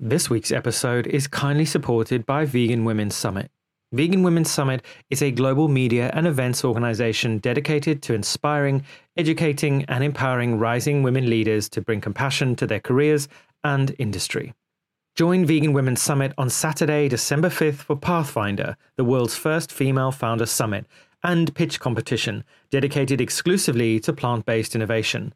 This week's episode is kindly supported by Vegan Women's Summit. Vegan Women's Summit is a global media and events organization dedicated to inspiring, educating, and empowering rising women leaders to bring compassion to their careers and industry. Join Vegan Women's Summit on Saturday, December 5th for Pathfinder, the world's first female founder summit, and pitch competition dedicated exclusively to plant based innovation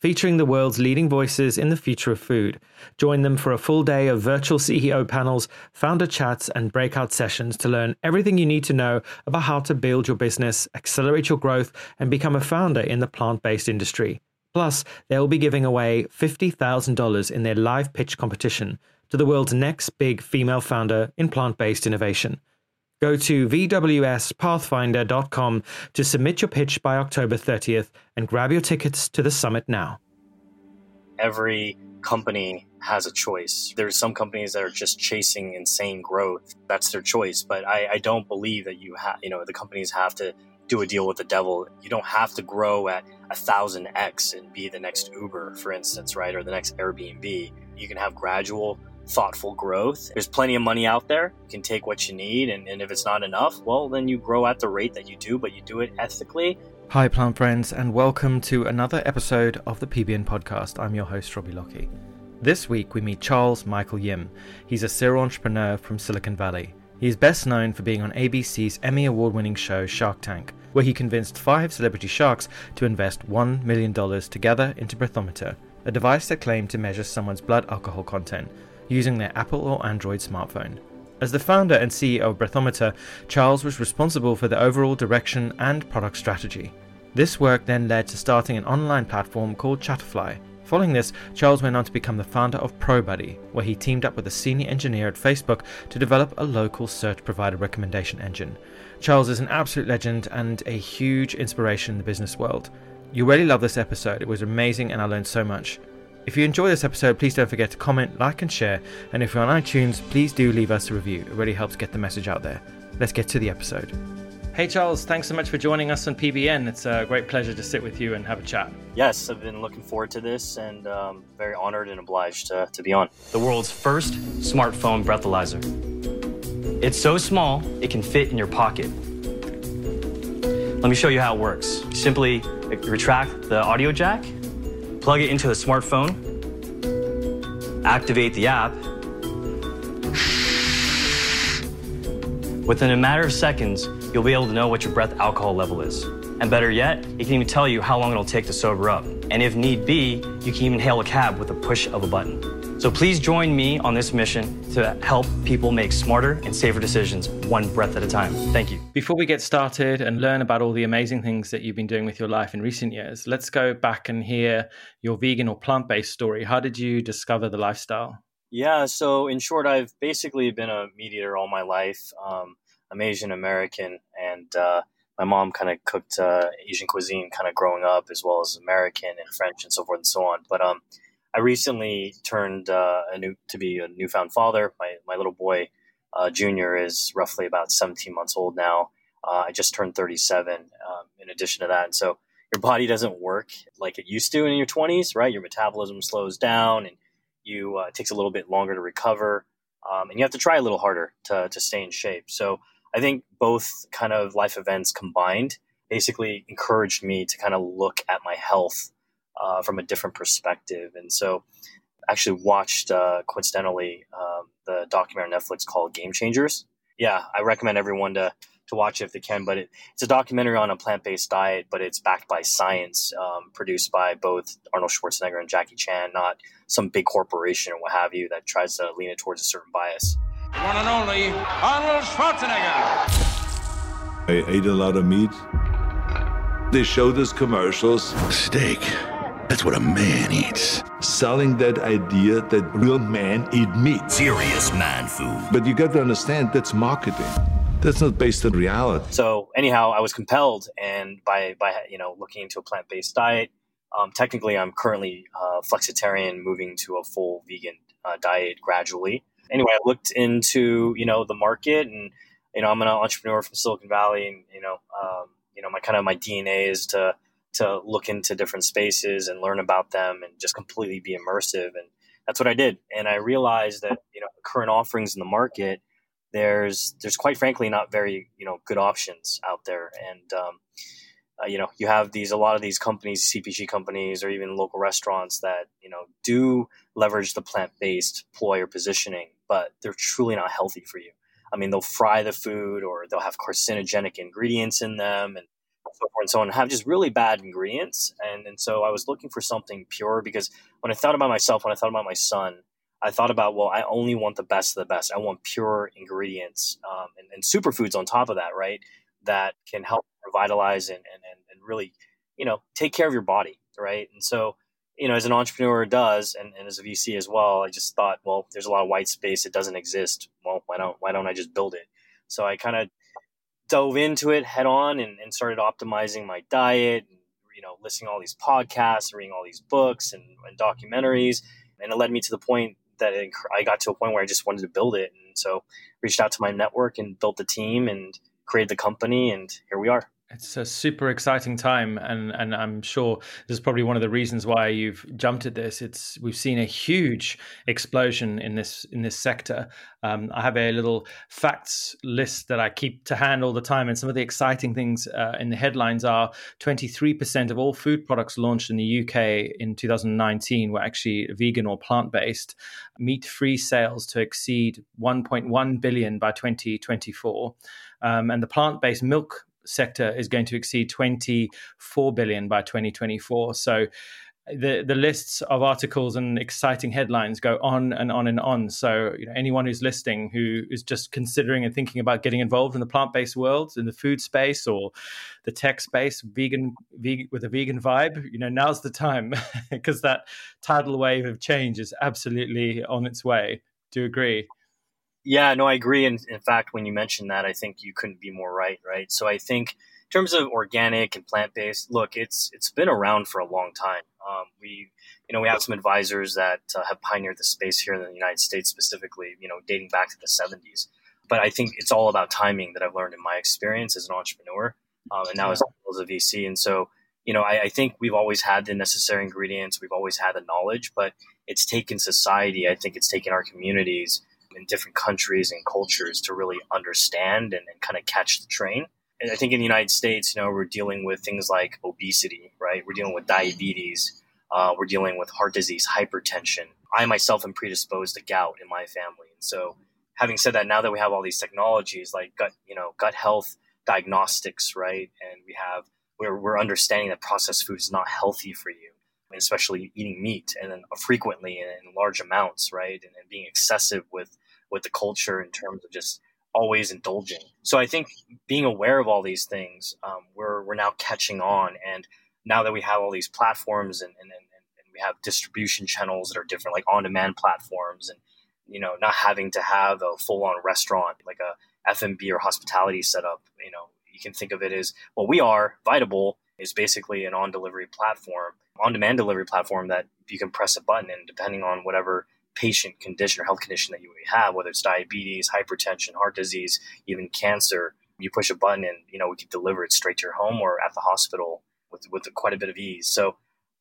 featuring the world's leading voices in the future of food. Join them for a full day of virtual CEO panels, founder chats, and breakout sessions to learn everything you need to know about how to build your business, accelerate your growth, and become a founder in the plant based industry. Plus, they'll be giving away $50,000 in their live pitch competition to the world's next big female founder in plant based innovation. Go to vwspathfinder.com to submit your pitch by October 30th and grab your tickets to the summit now. Every company has a choice. There's some companies that are just chasing insane growth. That's their choice. But I, I don't believe that you have, you know, the companies have to do a deal with the devil. You don't have to grow at a thousand X and be the next Uber, for instance, right? Or the next Airbnb. You can have gradual thoughtful growth. There's plenty of money out there. You can take what you need, and, and if it's not enough, well, then you grow at the rate that you do, but you do it ethically. Hi, plant friends, and welcome to another episode of the PBN podcast. I'm your host, Robbie Lockie. This week, we meet Charles Michael Yim. He's a serial entrepreneur from Silicon Valley. He is best known for being on ABC's Emmy Award winning show Shark Tank, where he convinced five celebrity sharks to invest $1 million together into Breathometer, a device that claimed to measure someone's blood alcohol content using their Apple or Android smartphone. As the founder and CEO of Breathometer, Charles was responsible for the overall direction and product strategy. This work then led to starting an online platform called Chatterfly. Following this, Charles went on to become the founder of ProBuddy, where he teamed up with a senior engineer at Facebook to develop a local search provider recommendation engine. Charles is an absolute legend and a huge inspiration in the business world. You really love this episode, it was amazing and I learned so much. If you enjoy this episode, please don't forget to comment, like, and share. And if you're on iTunes, please do leave us a review. It really helps get the message out there. Let's get to the episode. Hey, Charles, thanks so much for joining us on PBN. It's a great pleasure to sit with you and have a chat. Yes, I've been looking forward to this and um, very honored and obliged to, to be on. The world's first smartphone breathalyzer. It's so small, it can fit in your pocket. Let me show you how it works. Simply retract the audio jack plug it into the smartphone, activate the app. Within a matter of seconds, you'll be able to know what your breath alcohol level is. And better yet, it can even tell you how long it'll take to sober up. And if need be, you can even hail a cab with a push of a button. So please join me on this mission to help people make smarter and safer decisions one breath at a time. Thank you. Before we get started and learn about all the amazing things that you've been doing with your life in recent years, let's go back and hear your vegan or plant based story. How did you discover the lifestyle? Yeah, so in short, I've basically been a meat eater all my life. Um, I'm Asian American, and uh, my mom kind of cooked uh, Asian cuisine kind of growing up, as well as American and French and so forth and so on. But um, I recently turned uh, a new to be a newfound father. My my little boy, uh, Junior, is roughly about 17 months old now. Uh, I just turned 37. Um, in addition to that, and so your body doesn't work like it used to in your 20s, right? Your metabolism slows down, and you uh, it takes a little bit longer to recover, um, and you have to try a little harder to to stay in shape. So I think both kind of life events combined basically encouraged me to kind of look at my health uh, from a different perspective. And so, actually watched uh, coincidentally um, the documentary on Netflix called Game Changers. Yeah, I recommend everyone to to watch it if they can. But it, it's a documentary on a plant based diet, but it's backed by science, um, produced by both Arnold Schwarzenegger and Jackie Chan, not some big corporation or what have you that tries to lean it towards a certain bias. One and only Arnold Schwarzenegger. I ate a lot of meat. They showed us commercials. Steak. That's what a man eats. Selling that idea that real men eat meat. Serious man food. But you got to understand that's marketing. That's not based on reality. So anyhow, I was compelled, and by by you know looking into a plant based diet. Um, technically, I'm currently uh, flexitarian, moving to a full vegan uh, diet gradually. Anyway, I looked into you know the market, and you know I'm an entrepreneur from Silicon Valley, and you know um, you know my kind of my DNA is to to look into different spaces and learn about them and just completely be immersive. And that's what I did. And I realized that, you know, current offerings in the market, there's, there's quite frankly not very, you know, good options out there. And, um, uh, you know, you have these, a lot of these companies, CPG companies, or even local restaurants that, you know, do leverage the plant based ploy or positioning, but they're truly not healthy for you. I mean, they'll fry the food or they'll have carcinogenic ingredients in them and so forth and so on, have just really bad ingredients. And, and so I was looking for something pure because when I thought about myself, when I thought about my son, I thought about, well, I only want the best of the best. I want pure ingredients um, and, and superfoods on top of that, right? That can help revitalize and, and, and really, you know, take care of your body, right? And so, you know, as an entrepreneur does, and, and as a VC as well, I just thought, well, there's a lot of white space. It doesn't exist. Well, why don't why don't I just build it? So I kind of dove into it head on and, and started optimizing my diet and you know listening all these podcasts reading all these books and, and documentaries. And it led me to the point that it, i got to a point where i just wanted to build it. And so reached out to my network and built the team and created the company and here we are it's a super exciting time, and and I'm sure this is probably one of the reasons why you've jumped at this. It's we've seen a huge explosion in this in this sector. Um, I have a little facts list that I keep to hand all the time, and some of the exciting things uh, in the headlines are: 23% of all food products launched in the UK in 2019 were actually vegan or plant based. Meat free sales to exceed 1.1 billion by 2024. Um, and the plant based milk sector is going to exceed 24 billion by 2024. So the the lists of articles and exciting headlines go on and on and on. So you know, anyone who's listening who is just considering and thinking about getting involved in the plant based world, in the food space or the tech space, vegan, vegan with a vegan vibe, you know, now's the time because that tidal wave of change is absolutely on its way. Do you agree? Yeah, no, I agree. And in fact, when you mentioned that, I think you couldn't be more right, right? So I think in terms of organic and plant based, look, it's it's been around for a long time. Um, we, you know, we have some advisors that uh, have pioneered the space here in the United States, specifically, you know, dating back to the '70s. But I think it's all about timing that I've learned in my experience as an entrepreneur, um, and now as, as a VC. And so, you know, I, I, think we've always had the necessary ingredients, we've always had the knowledge, but it's taken society. I think it's taken our communities in different countries and cultures to really understand and, and kind of catch the train. And I think in the United States, you know, we're dealing with things like obesity, right? We're dealing with diabetes. Uh, we're dealing with heart disease, hypertension. I myself am predisposed to gout in my family, and so having said that, now that we have all these technologies like gut, you know, gut health diagnostics, right, and we have we're, we're understanding that processed food is not healthy for you, especially eating meat and then frequently and in large amounts, right, and, and being excessive with with the culture in terms of just always indulging. So I think being aware of all these things, um, we're we're now catching on, and now that we have all these platforms and and, and, and we have distribution channels that are different, like on demand platforms, and you know, not having to have a full on restaurant like a F&B or hospitality setup. You know, you can think of it as well. We are VitaBowl is basically an on delivery platform, on demand delivery platform that you can press a button and depending on whatever patient condition or health condition that you have, whether it's diabetes, hypertension, heart disease, even cancer, you push a button and you know we can deliver it straight to your home or at the hospital with with quite a bit of ease. So,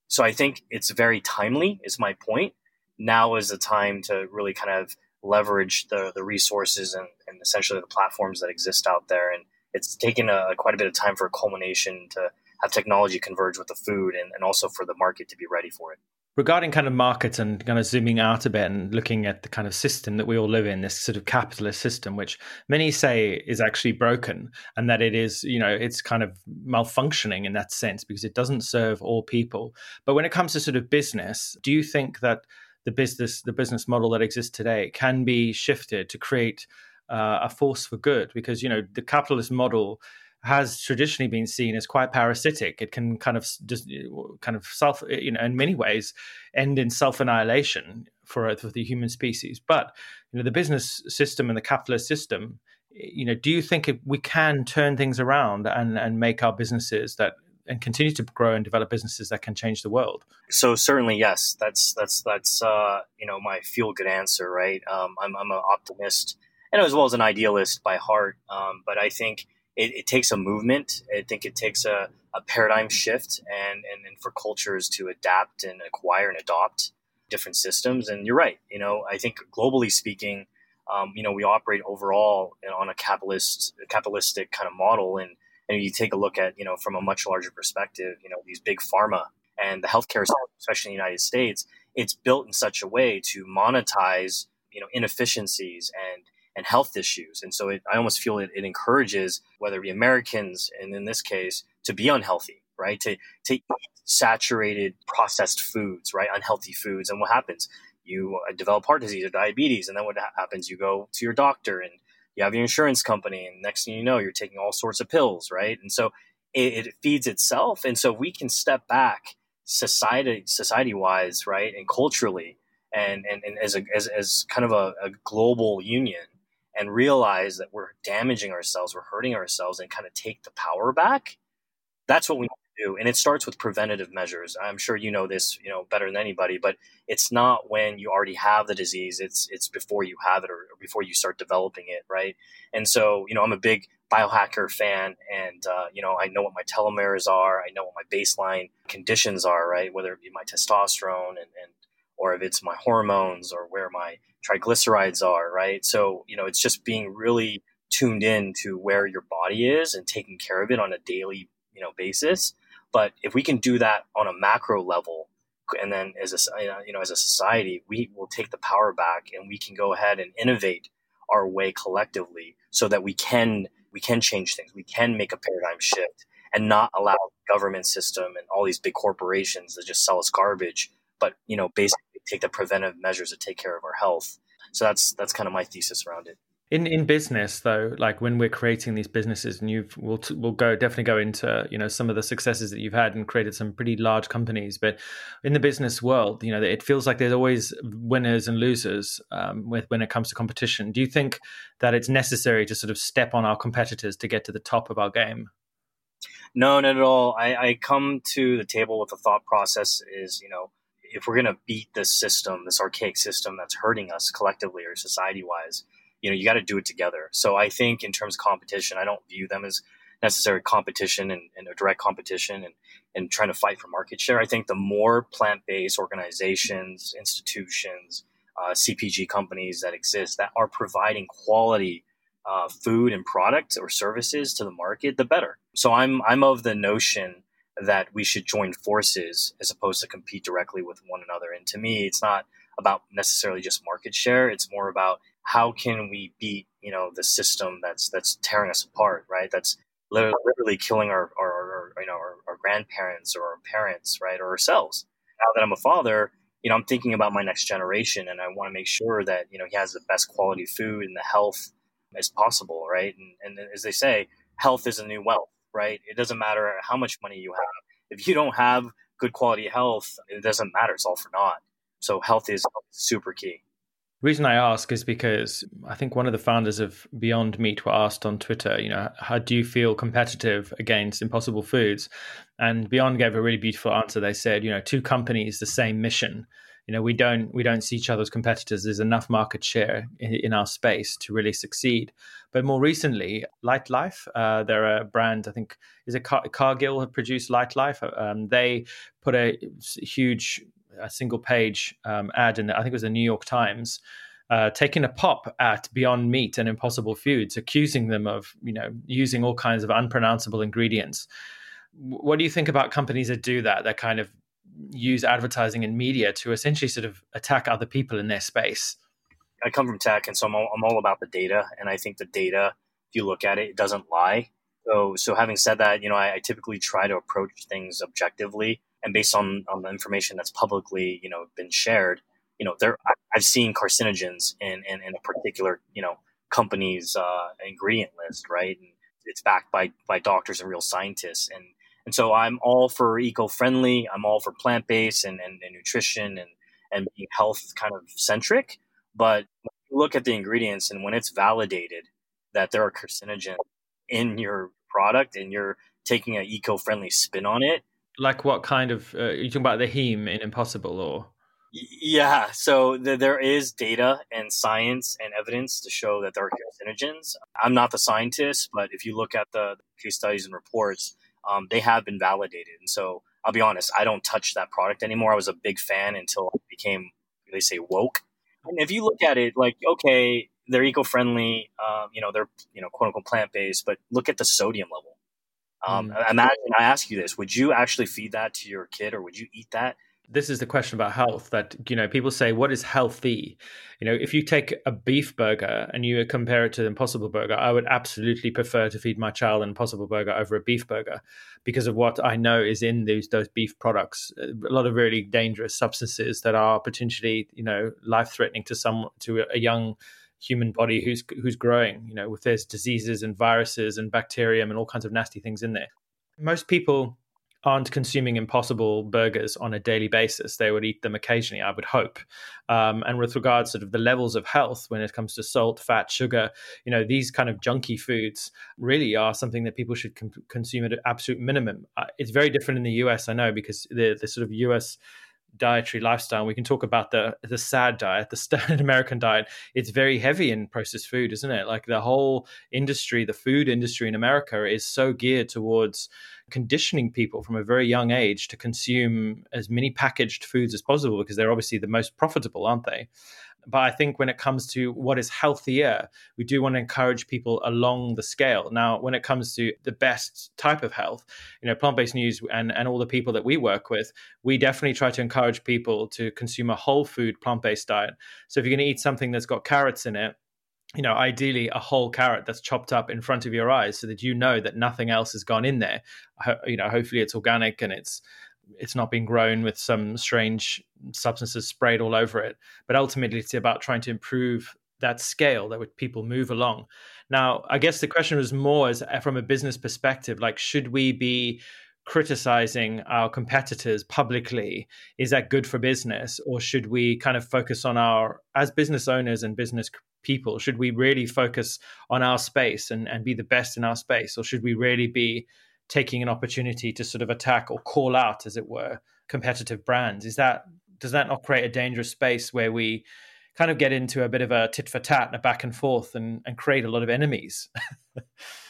so I think it's very timely. Is my point. Now is the time to really kind of leverage the the resources and, and essentially the platforms that exist out there. And it's taken a, quite a bit of time for a culmination to have technology converge with the food and, and also for the market to be ready for it regarding kind of markets and kind of zooming out a bit and looking at the kind of system that we all live in this sort of capitalist system which many say is actually broken and that it is you know it's kind of malfunctioning in that sense because it doesn't serve all people. But when it comes to sort of business do you think that the business the business model that exists today can be shifted to create uh, a force for good? Because you know the capitalist model has traditionally been seen as quite parasitic. It can kind of just kind of self, you know, in many ways, end in self annihilation for for the human species. But you know, the business system and the capitalist system, you know, do you think we can turn things around and and make our businesses that and continue to grow and develop businesses that can change the world? So certainly, yes. That's that's that's uh, you know my feel good answer, right? Um, I'm I'm an optimist and as well as an idealist by heart, um, but I think it, it, takes a movement. I think it takes a, a paradigm shift and, and, and, for cultures to adapt and acquire and adopt. different systems. And you're right. You know, I think globally speaking, um, you know, we operate overall on a capitalist, capitalistic kind of model. And, and you take a look at, you know, from a much larger perspective, you know, these big pharma and the healthcare especially in the United States, it's built in such a way to monetize, you know, inefficiencies and and health issues. And so it, I almost feel it, it encourages whether it be Americans, and in this case, to be unhealthy, right? To, to eat saturated processed foods, right? Unhealthy foods. And what happens? You uh, develop heart disease or diabetes. And then what happens? You go to your doctor and you have your insurance company. And next thing you know, you're taking all sorts of pills, right? And so it, it feeds itself. And so we can step back society, society wise, right? And culturally and, and, and as, a, as, as kind of a, a global union and realize that we're damaging ourselves, we're hurting ourselves, and kind of take the power back. That's what we need to do, and it starts with preventative measures. I'm sure you know this, you know, better than anybody. But it's not when you already have the disease; it's it's before you have it or, or before you start developing it, right? And so, you know, I'm a big biohacker fan, and uh, you know, I know what my telomeres are, I know what my baseline conditions are, right? Whether it be my testosterone and, and or if it's my hormones or where my triglycerides are, right? So, you know, it's just being really tuned in to where your body is and taking care of it on a daily, you know, basis. But if we can do that on a macro level, and then as a you know as a society, we will take the power back and we can go ahead and innovate our way collectively so that we can we can change things. We can make a paradigm shift and not allow government system and all these big corporations that just sell us garbage but you know basically take the preventive measures to take care of our health. So that's that's kind of my thesis around it. In in business though, like when we're creating these businesses, and you've we'll we'll go definitely go into you know some of the successes that you've had and created some pretty large companies. But in the business world, you know, it feels like there's always winners and losers um, with when it comes to competition. Do you think that it's necessary to sort of step on our competitors to get to the top of our game? No, not at all. I, I come to the table with the thought process is you know if we're going to beat this system, this archaic system that's hurting us collectively or society wise, you know, you got to do it together. So I think in terms of competition, I don't view them as necessary competition and, and a direct competition and, and trying to fight for market share. I think the more plant based organizations, institutions, uh, CPG companies that exist that are providing quality uh, food and products or services to the market, the better. So I'm I'm of the notion that we should join forces as opposed to compete directly with one another. And to me, it's not about necessarily just market share. It's more about how can we beat, you know, the system that's that's tearing us apart, right? That's literally killing our, our, our you know our, our, grandparents or our parents, right, or ourselves. Now that I'm a father, you know, I'm thinking about my next generation, and I want to make sure that you know he has the best quality food and the health as possible, right? And, and as they say, health is a new wealth right? It doesn't matter how much money you have. If you don't have good quality health, it doesn't matter. It's all for naught. So health is super key. The reason I ask is because I think one of the founders of Beyond Meat were asked on Twitter, you know, how do you feel competitive against Impossible Foods? And Beyond gave a really beautiful answer. They said, you know, two companies, the same mission you know we don't we don't see each other as competitors there's enough market share in, in our space to really succeed but more recently Lightlife uh, they're a brand i think is it Car- cargill have produced Lightlife um, they put a huge a single page um, ad in the, i think it was the new york times uh, taking a pop at Beyond Meat and Impossible Foods, accusing them of, you know, using all kinds of unpronounceable ingredients. What do you think about companies that do that? That kind of use advertising and media to essentially sort of attack other people in their space. I come from tech, and so I'm all, I'm all about the data. And I think the data, if you look at it, it doesn't lie. So, so having said that, you know, I, I typically try to approach things objectively and based on, on the information that's publicly, you know, been shared. You know, there I've seen carcinogens in, in, in a particular, you know, company's uh, ingredient list, right? And it's backed by by doctors and real scientists, and and so I'm all for eco-friendly. I'm all for plant-based and, and, and nutrition and, and being health kind of centric. But look at the ingredients and when it's validated that there are carcinogens in your product and you're taking an eco-friendly spin on it. Like what kind of, uh, you talking about the heme in Impossible or? Yeah, so the, there is data and science and evidence to show that there are carcinogens. I'm not the scientist, but if you look at the case studies and reports, um, they have been validated. And so I'll be honest, I don't touch that product anymore. I was a big fan until I became they say woke. And if you look at it, like okay, they're eco-friendly, um, you know, they're you know quote unquote plant-based, but look at the sodium level. Um, Mm. Imagine I ask you this: Would you actually feed that to your kid, or would you eat that? This is the question about health that you know people say what is healthy? You know if you take a beef burger and you compare it to the impossible burger i would absolutely prefer to feed my child an impossible burger over a beef burger because of what i know is in those those beef products. A lot of really dangerous substances that are potentially you know life threatening to some to a young human body who's who's growing you know with there's diseases and viruses and bacterium and all kinds of nasty things in there. Most people aren't consuming impossible burgers on a daily basis. They would eat them occasionally, I would hope. Um, and with regards sort of the levels of health when it comes to salt, fat, sugar, you know, these kind of junky foods really are something that people should con- consume at an absolute minimum. Uh, it's very different in the US, I know, because the, the sort of US dietary lifestyle. We can talk about the the sad diet, the standard American diet. It's very heavy in processed food, isn't it? Like the whole industry, the food industry in America is so geared towards conditioning people from a very young age to consume as many packaged foods as possible because they're obviously the most profitable, aren't they? But I think when it comes to what is healthier, we do want to encourage people along the scale. Now, when it comes to the best type of health, you know, plant based news and, and all the people that we work with, we definitely try to encourage people to consume a whole food plant based diet. So if you're going to eat something that's got carrots in it, you know, ideally a whole carrot that's chopped up in front of your eyes so that you know that nothing else has gone in there. You know, hopefully it's organic and it's it's not been grown with some strange substances sprayed all over it. But ultimately, it's about trying to improve that scale that people move along. Now, I guess the question was more as from a business perspective, like should we be criticizing our competitors publicly is that good for business? Or should we kind of focus on our as business owners and business people should we really focus on our space and, and be the best in our space? Or should we really be taking an opportunity to sort of attack or call out as it were competitive brands? Is that does that not create a dangerous space where we kind of get into a bit of a tit for tat and a back and forth and, and create a lot of enemies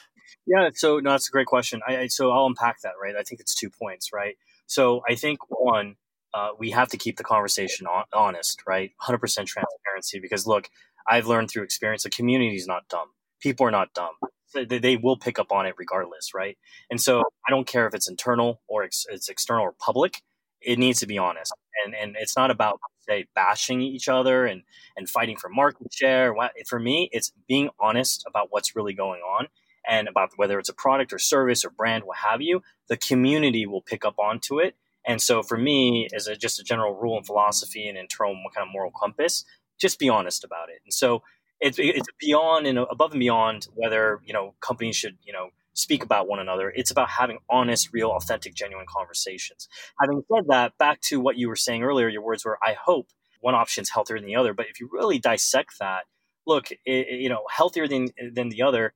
yeah so no that's a great question. I, I, so i'll unpack that right? I think it's two points right? So i think one uh, we have to keep the conversation on, honest right? 100% transparency because look i've learned through experience the community is not dumb. People are not dumb. They, they will pick up on it regardless right? And so i don't care if it's internal or it's, it's external or public it needs to be honest. And and it's not about say bashing each other and and fighting for market share. For me it's being honest about what's really going on and about whether it's a product or service or brand what have you the community will pick up onto it and so for me as a, just a general rule and philosophy and internal kind of moral compass just be honest about it and so it's, it's beyond and above and beyond whether you know companies should you know speak about one another. It's about having honest, real, authentic, genuine conversations. Having said that, back to what you were saying earlier, your words were, I hope one option is healthier than the other. But if you really dissect that, look, it, you know, healthier than, than the other,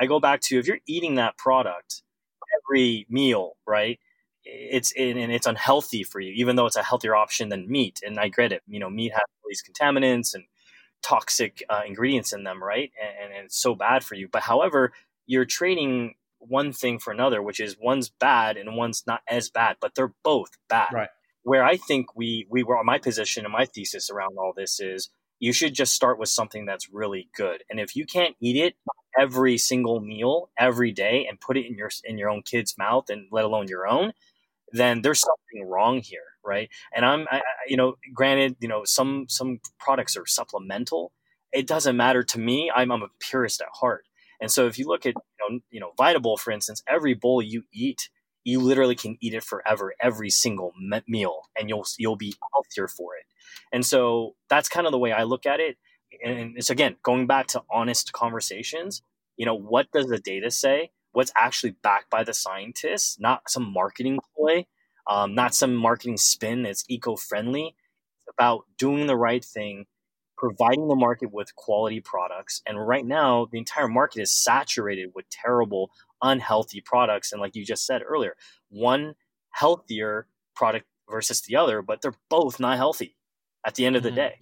I go back to if you're eating that product every meal, right? It's and it's unhealthy for you, even though it's a healthier option than meat. And I get it. You know, meat has all these contaminants and toxic uh, ingredients in them, right? And, and, it's so bad for you. But however, you're trading one thing for another, which is one's bad and one's not as bad, but they're both bad. Right. Where I think we we were my position and my thesis around all this is you should just start with something that's really good. And if you can't eat it every single meal every day and put it in your in your own kid's mouth and let alone your own, then there's something wrong here, right? And I'm I, you know, granted, you know, some some products are supplemental. It doesn't matter to me. I'm, I'm a purist at heart. And so if you look at you know, you know VitaBowl, for instance, every bowl you eat, you literally can eat it forever, every single meal, and you'll you'll be healthier for it. And so that's kind of the way I look at it. And it's again going back to honest conversations. You know, what does the data say? What's actually backed by the scientists? Not some marketing ploy, um, not some marketing spin that's eco-friendly. It's about doing the right thing providing the market with quality products. And right now, the entire market is saturated with terrible, unhealthy products. And like you just said earlier, one healthier product versus the other, but they're both not healthy at the end of the Mhm. day.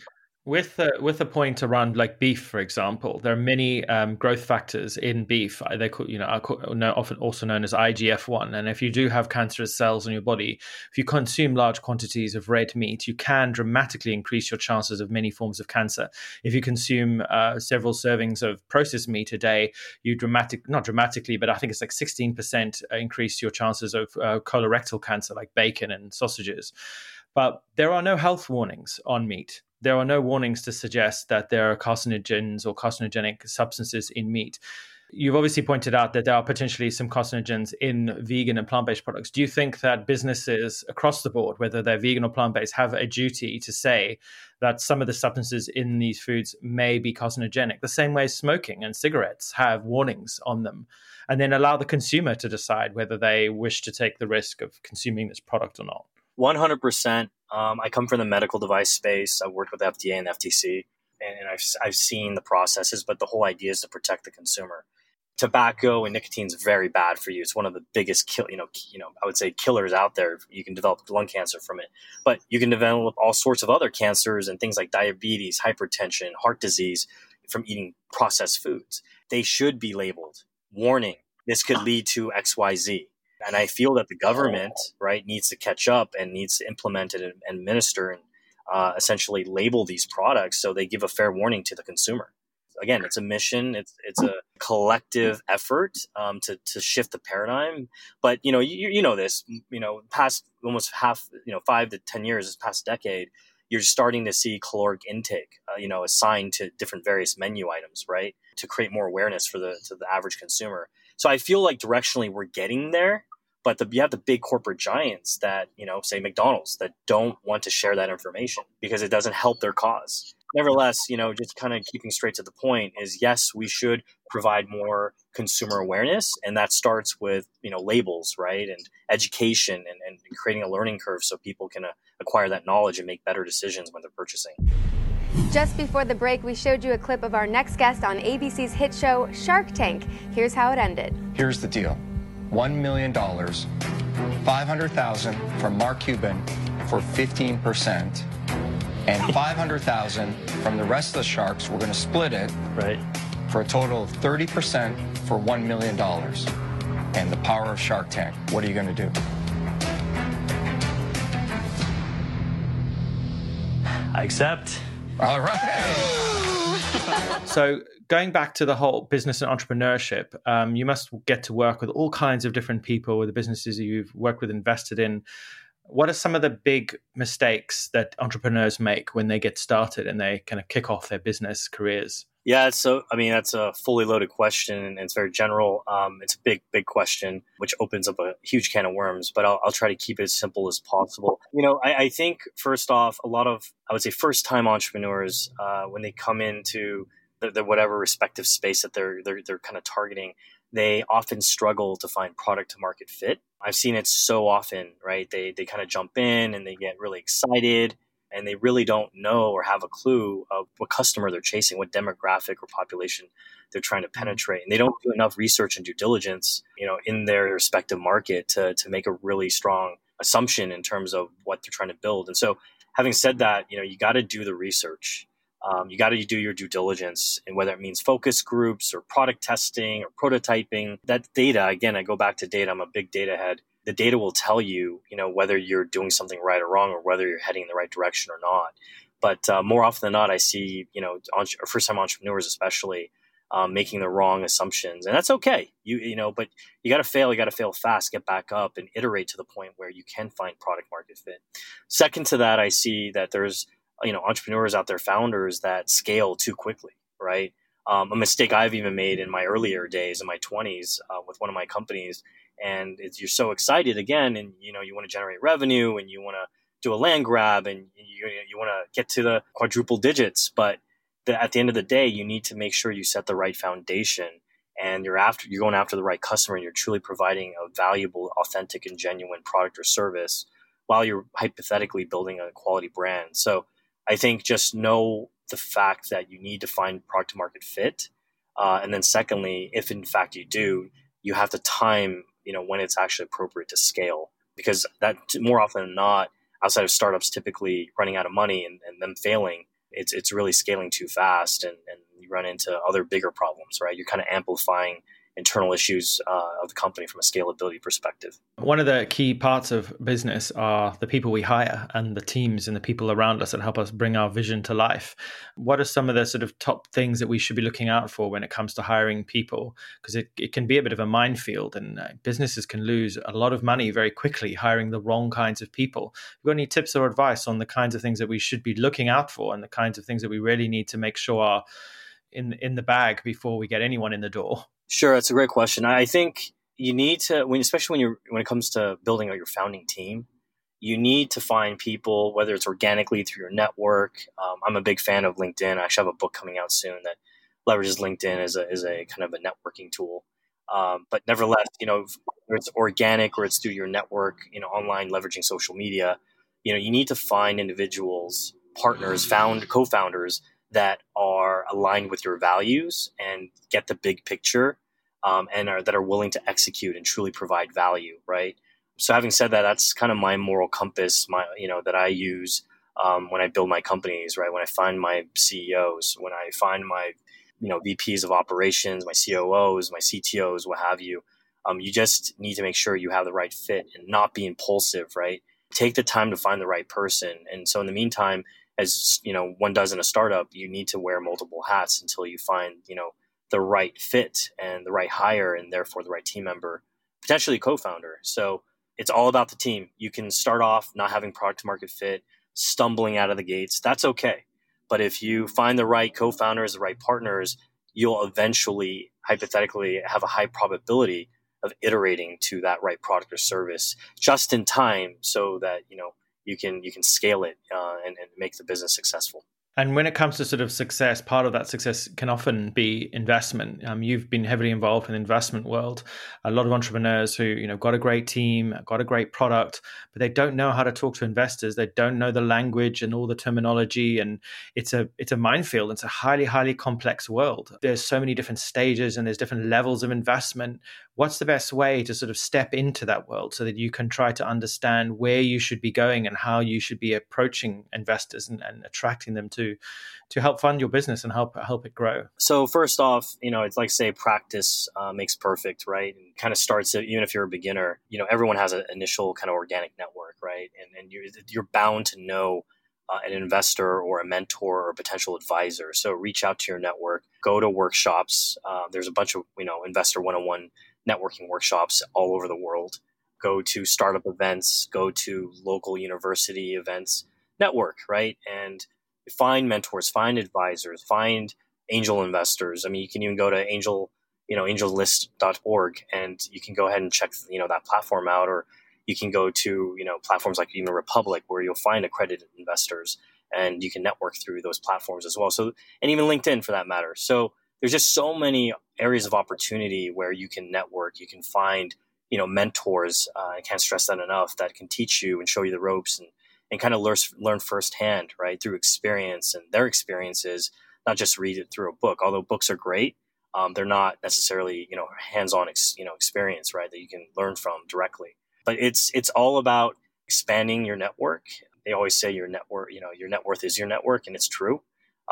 With the with the point around like beef, for example, there are many um, growth factors in beef. Uh, they call, you know are often also known as IGF one. And if you do have cancerous cells in your body, if you consume large quantities of red meat, you can dramatically increase your chances of many forms of cancer. If you consume uh, several servings of processed meat a day, you dramatic not dramatically, but I think it's like sixteen percent increase your chances of uh, colorectal cancer, like bacon and sausages. But there are no health warnings on meat there are no warnings to suggest that there are carcinogens or carcinogenic substances in meat. You've obviously pointed out that there are potentially some carcinogens in vegan and plant based products. Do you think that businesses across the board, whether they're vegan or plant based, have a duty to say that some of the substances in these foods may be carcinogenic, the same way smoking and cigarettes have warnings on them, and then allow the consumer to decide whether they wish to take the risk of consuming this product or not? 100%. Um, I come from the medical device space. I worked with FDA and FTC, and I've, I've seen the processes, but the whole idea is to protect the consumer. Tobacco and nicotine is very bad for you. It's one of the biggest kill, you know, you know, I would say killers out there. You can develop lung cancer from it, but you can develop all sorts of other cancers and things like diabetes, hypertension, heart disease from eating processed foods. They should be labeled. Warning: This could lead to X, Y, Z and I feel that the government, right, needs to catch up and needs to implement it and administer and uh, essentially label these products so they give a fair warning to the consumer. Again, it's a mission. It's it's a collective effort um, to to shift the paradigm. But you know, you, you know this. You know, past almost half, you know, five to ten years, this past decade, you're starting to see caloric intake, uh, you know, assigned to different various menu items, right, to create more awareness for the to the average consumer. So I feel like directionally we're getting there, but the, you have the big corporate giants that you know, say McDonald's, that don't want to share that information because it doesn't help their cause. Nevertheless, you know, just kind of keeping straight to the point is yes, we should provide more consumer awareness, and that starts with you know labels, right, and education, and, and creating a learning curve so people can uh, acquire that knowledge and make better decisions when they're purchasing. Just before the break, we showed you a clip of our next guest on ABC's hit show, Shark Tank. Here's how it ended. Here's the deal $1 million, 500000 from Mark Cuban for 15%, and 500000 from the rest of the sharks. We're going to split it right. for a total of 30% for $1 million. And the power of Shark Tank. What are you going to do? I accept. All right. So going back to the whole business and entrepreneurship, um, you must get to work with all kinds of different people with the businesses you've worked with, invested in. What are some of the big mistakes that entrepreneurs make when they get started and they kind of kick off their business careers? Yeah, so I mean that's a fully loaded question, and it's very general. Um, it's a big, big question, which opens up a huge can of worms. But I'll, I'll try to keep it as simple as possible. You know, I, I think first off, a lot of I would say first time entrepreneurs uh, when they come into the, the, whatever respective space that they're they're they're kind of targeting, they often struggle to find product to market fit. I've seen it so often, right? They they kind of jump in and they get really excited and they really don't know or have a clue of what customer they're chasing, what demographic or population they're trying to penetrate. And they don't do enough research and due diligence, you know, in their respective market to, to make a really strong assumption in terms of what they're trying to build. And so having said that, you know, you got to do the research. Um, you got to do your due diligence, and whether it means focus groups or product testing or prototyping. That data, again, I go back to data. I'm a big data head the data will tell you, you know, whether you're doing something right or wrong, or whether you're heading in the right direction or not. But uh, more often than not, I see, you know, first-time entrepreneurs, especially, um, making the wrong assumptions, and that's okay. You you know, but you got to fail. You got to fail fast, get back up, and iterate to the point where you can find product market fit. Second to that, I see that there's you know entrepreneurs out there, founders that scale too quickly, right? Um, a mistake I've even made in my earlier days in my 20s uh, with one of my companies and you're so excited again and you know you want to generate revenue and you want to do a land grab and you, you want to get to the quadruple digits but the, at the end of the day you need to make sure you set the right foundation and you're after you're going after the right customer and you're truly providing a valuable authentic and genuine product or service while you're hypothetically building a quality brand. So i think just know the fact that you need to find product market fit uh, and then secondly if in fact you do you have to time you know when it's actually appropriate to scale because that more often than not outside of startups typically running out of money and, and them failing it's it's really scaling too fast, and, and you run into other bigger problems, right? You're kind of amplifying internal issues uh, of the company from a scalability perspective. One of the key parts of business are the people we hire and the teams and the people around us that help us bring our vision to life. What are some of the sort of top things that we should be looking out for when it comes to hiring people? Because it, it can be a bit of a minefield and uh, businesses can lose a lot of money very quickly hiring the wrong kinds of people. Have you got any tips or advice on the kinds of things that we should be looking out for and the kinds of things that we really need to make sure are in in the bag before we get anyone in the door? Sure, that's a great question. I think you need to, when especially when you're when it comes to building out your founding team, you need to find people, whether it's organically through your network. Um, I'm a big fan of LinkedIn. I actually have a book coming out soon that leverages LinkedIn as a as a kind of a networking tool. Um, but nevertheless, you know, whether it's organic or it's through your network, you know, online leveraging social media, you know, you need to find individuals, partners, found co-founders that are aligned with your values and get the big picture um, and are, that are willing to execute and truly provide value right? So having said that that's kind of my moral compass my you know that i use um, when i build my companies right? When i find my ceos when i find my you know vps of operations my coos my ctos what have you um, you just need to make sure you have the right fit and not be impulsive right? Take the time to find the right person. And so in the meantime as you know one does in a startup you need to wear multiple hats until you find you know the right fit and the right hire and therefore the right team member potentially co-founder. So it's all about the team. You can start off not having product market fit stumbling out of the gates. That's okay. But if you find the right co-founders the right partners you'll eventually hypothetically have a high probability of iterating to that right product or service just in time so that you know you can you can scale it uh, and, and make the business successful. And when it comes to sort of success, part of that success can often be investment. Um, you've been heavily involved in the investment world. A lot of entrepreneurs who, you know, got a great team, got a great product, but they don't know how to talk to investors. They don't know the language and all the terminology, and it's a it's a minefield. It's a highly highly complex world. There's so many different stages and there's different levels of investment what's the best way to sort of step into that world so that you can try to understand where you should be going and how you should be approaching investors and, and attracting them to to help fund your business and help help it grow so first off you know it's like say practice uh, makes perfect right and kind of starts even if you're a beginner you know everyone has an initial kind of organic network right and, and you're, you're bound to know uh, an investor or a mentor or a potential advisor. So reach out to your network, go to workshops. Uh, there's a bunch of you know investor one on one networking workshops all over the world. Go to startup events, go to local university events, network, right? And find mentors, find advisors, find angel investors. I mean, you can even go to angel, you know, angellist.org and you can go ahead and check, you know, that platform out or you can go to, you know, platforms like even Republic where you'll find accredited investors and you can network through those platforms as well. So, and even LinkedIn for that matter. So, there's just so many areas of opportunity where you can network, you can find, you know, mentors. Uh, I can't stress that enough that can teach you and show you the ropes and, and kind of learn, learn firsthand, right, through experience and their experiences, not just read it through a book. Although books are great, um, they're not necessarily, you know, hands-on, ex, you know, experience, right, that you can learn from directly. But it's it's all about expanding your network. They always say your network, you know, your net worth is your network, and it's true.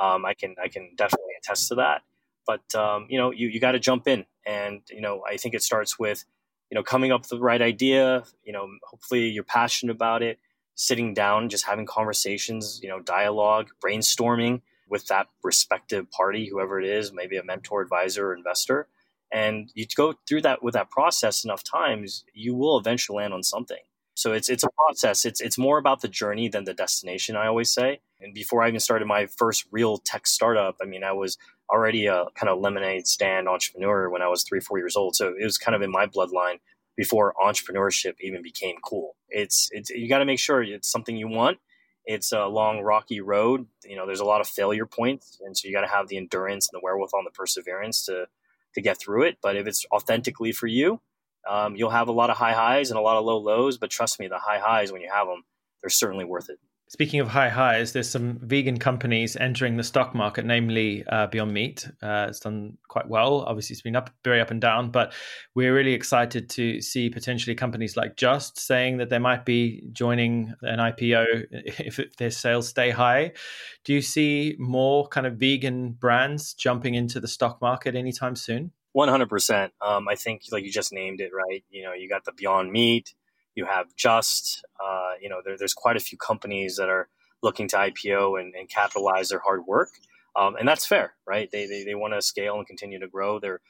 Um, I can I can definitely attest to that but um, you know you, you got to jump in. And you know i think it starts with you know coming up with the right idea you know hopefully you're passionate about it sitting down just having conversations you know dialogue brainstorming with that respective party whoever it is maybe a mentor advisor or investor. And you go through that with that process enough times you will eventually land on something. So it's it's a process. It's it's more about the journey than the destination i always say and before i even started my first real tech startup i mean i was already a kind of lemonade stand entrepreneur when I was three, four years old. So it was kind of in my bloodline before entrepreneurship even became cool. It's, it's you got to make sure it's something you want. It's a long, rocky road. You know, there's a lot of failure points, and so you got to have the endurance and the wherewithal and the perseverance to to get through it. But if it's authentically for you, um, you'll have a lot of high highs and a lot of low lows. But trust me, the high highs when you have them, they're certainly worth it. Speaking of high highs, there's some vegan companies entering the stock market, namely uh, Beyond Meat. Uh, it's done quite well. Obviously, it's been up very up and down, but we're really excited to see potentially companies like Just saying that they might be joining an IPO if their sales stay high. Do you see more kind of vegan brands jumping into the stock market anytime soon? One hundred percent. Um, I think, like you just named it, right? You know, you got the Beyond Meat you have Just, uh, you know, there, there's quite a few companies that are looking to IPO and, and capitalize their hard work. Um, and that's fair, right? They, they, they want to scale and continue to grow their,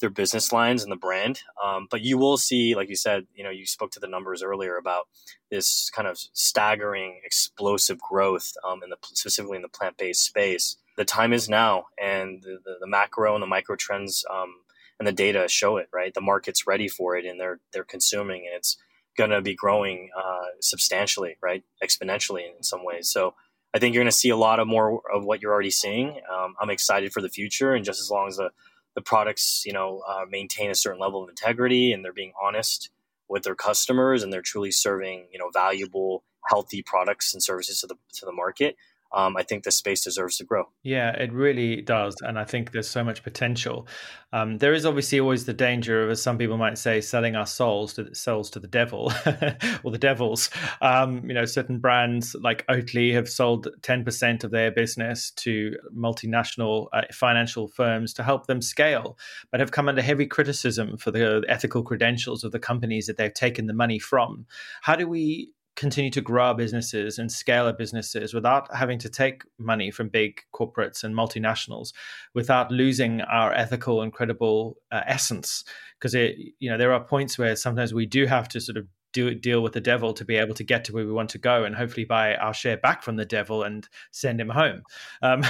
their business lines and the brand. Um, but you will see, like you said, you know, you spoke to the numbers earlier about this kind of staggering, explosive growth um, in the specifically in the plant based space. The time is now, and the, the, the macro and the micro trends um, and the data show it. Right, the market's ready for it, and they're they're consuming, and it's going to be growing uh, substantially, right? Exponentially in some ways. So I think you're going to see a lot of more of what you're already seeing. Um, I'm excited for the future, and just as long as the the products, you know, uh, maintain a certain level of integrity and they're being honest with their customers and they're truly serving, you know, valuable, healthy products and services to the to the market um, I think the space deserves to grow. Yeah, it really does. And I think there's so much potential. Um, there is obviously always the danger of, as some people might say, selling our souls to souls to the devil or the devils. Um, you know, certain brands like Oatly have sold 10% of their business to multinational uh, financial firms to help them scale, but have come under heavy criticism for the ethical credentials of the companies that they've taken the money from. How do we continue to grow our businesses and scale our businesses without having to take money from big corporates and multinationals without losing our ethical and credible uh, essence. Because you know there are points where sometimes we do have to sort of do deal with the devil to be able to get to where we want to go and hopefully buy our share back from the devil and send him home. Um,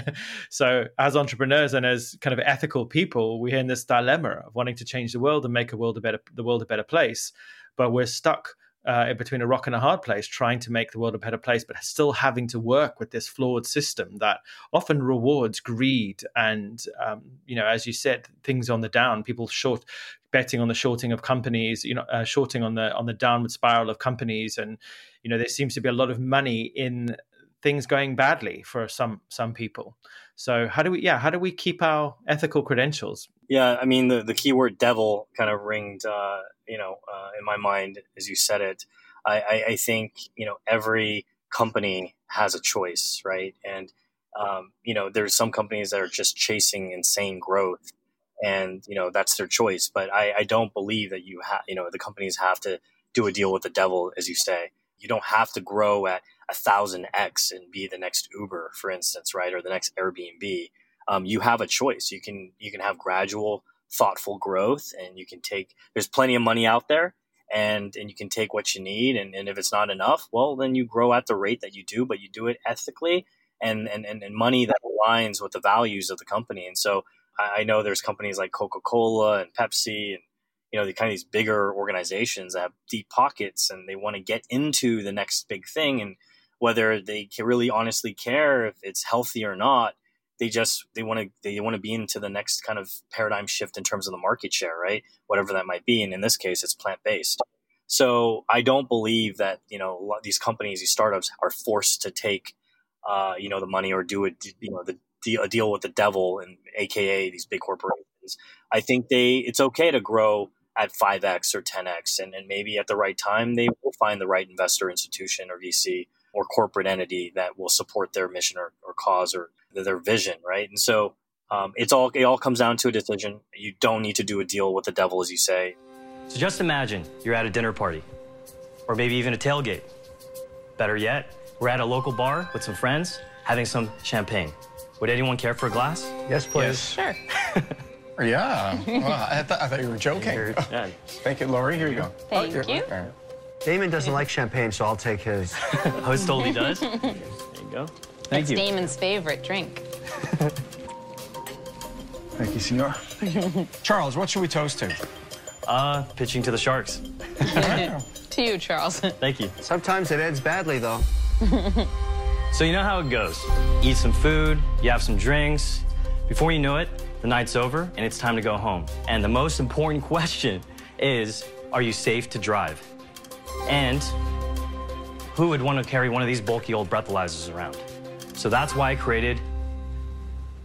so as entrepreneurs and as kind of ethical people we're in this dilemma of wanting to change the world and make a world a better the world a better place but we're stuck uh, between a rock and a hard place, trying to make the world a better place, but still having to work with this flawed system that often rewards greed and, um, you know, as you said, things on the down. People short betting on the shorting of companies, you know, uh, shorting on the on the downward spiral of companies, and you know, there seems to be a lot of money in things going badly for some some people. So how do we yeah how do we keep our ethical credentials? Yeah, I mean the the keyword devil kind of ringed uh, you know uh, in my mind as you said it. I, I, I, think you know every company has a choice, right? And um, you know there's some companies that are just chasing insane growth, and you know that's their choice. But I, I don't believe that you have you know the companies have to do a deal with the devil, as you say. You don't have to grow at a thousand X and be the next Uber, for instance, right? Or the next Airbnb. Um, you have a choice. You can, you can have gradual, thoughtful growth and you can take, there's plenty of money out there and, and you can take what you need. And, and if it's not enough, well, then you grow at the rate that you do, but you do it ethically and, and, and, and money that aligns with the values of the company. And so I, I know there's companies like Coca-Cola and Pepsi and you know, the kind of these bigger organizations that have deep pockets and they want to get into the next big thing. And whether they really honestly care if it's healthy or not, they just they want to they want to be into the next kind of paradigm shift in terms of the market share, right? Whatever that might be. And in this case, it's plant based. So I don't believe that you know these companies, these startups, are forced to take uh, you know the money or do it you know the a deal with the devil and AKA these big corporations. I think they it's okay to grow at 5x or 10x and, and maybe at the right time they will find the right investor institution or vc or corporate entity that will support their mission or, or cause or their vision right? And so um, it's all it all comes down to a decision. You don't need to do a deal with the devil as you say. So just imagine you're at a dinner party or maybe even a tailgate. Better yet we're at a local bar with some friends having some champagne. Would anyone care for a glass? Yes please. Yes. sure Yeah. Well, I, th- I, thought you were joking. Yeah. Thank you, Lori. Here you go. Thank oh, you. Right. Daymond doesn't like champagne, so I'll take his. Host told he does. there you go. Thank it's you. Daymond's favorite drink. Thank you, senor. Charles, what should we toast to? Uh, pitching to the Sharks. to you, Charles. Thank you. Sometimes it ends badly, though. so you know how it goes. Eat some food, you have some drinks. Before you know it, the night's over and it's time to go home. And the most important question is, are you safe to drive? And who would want to carry one of these bulky old breathalyzers around? So that's why I created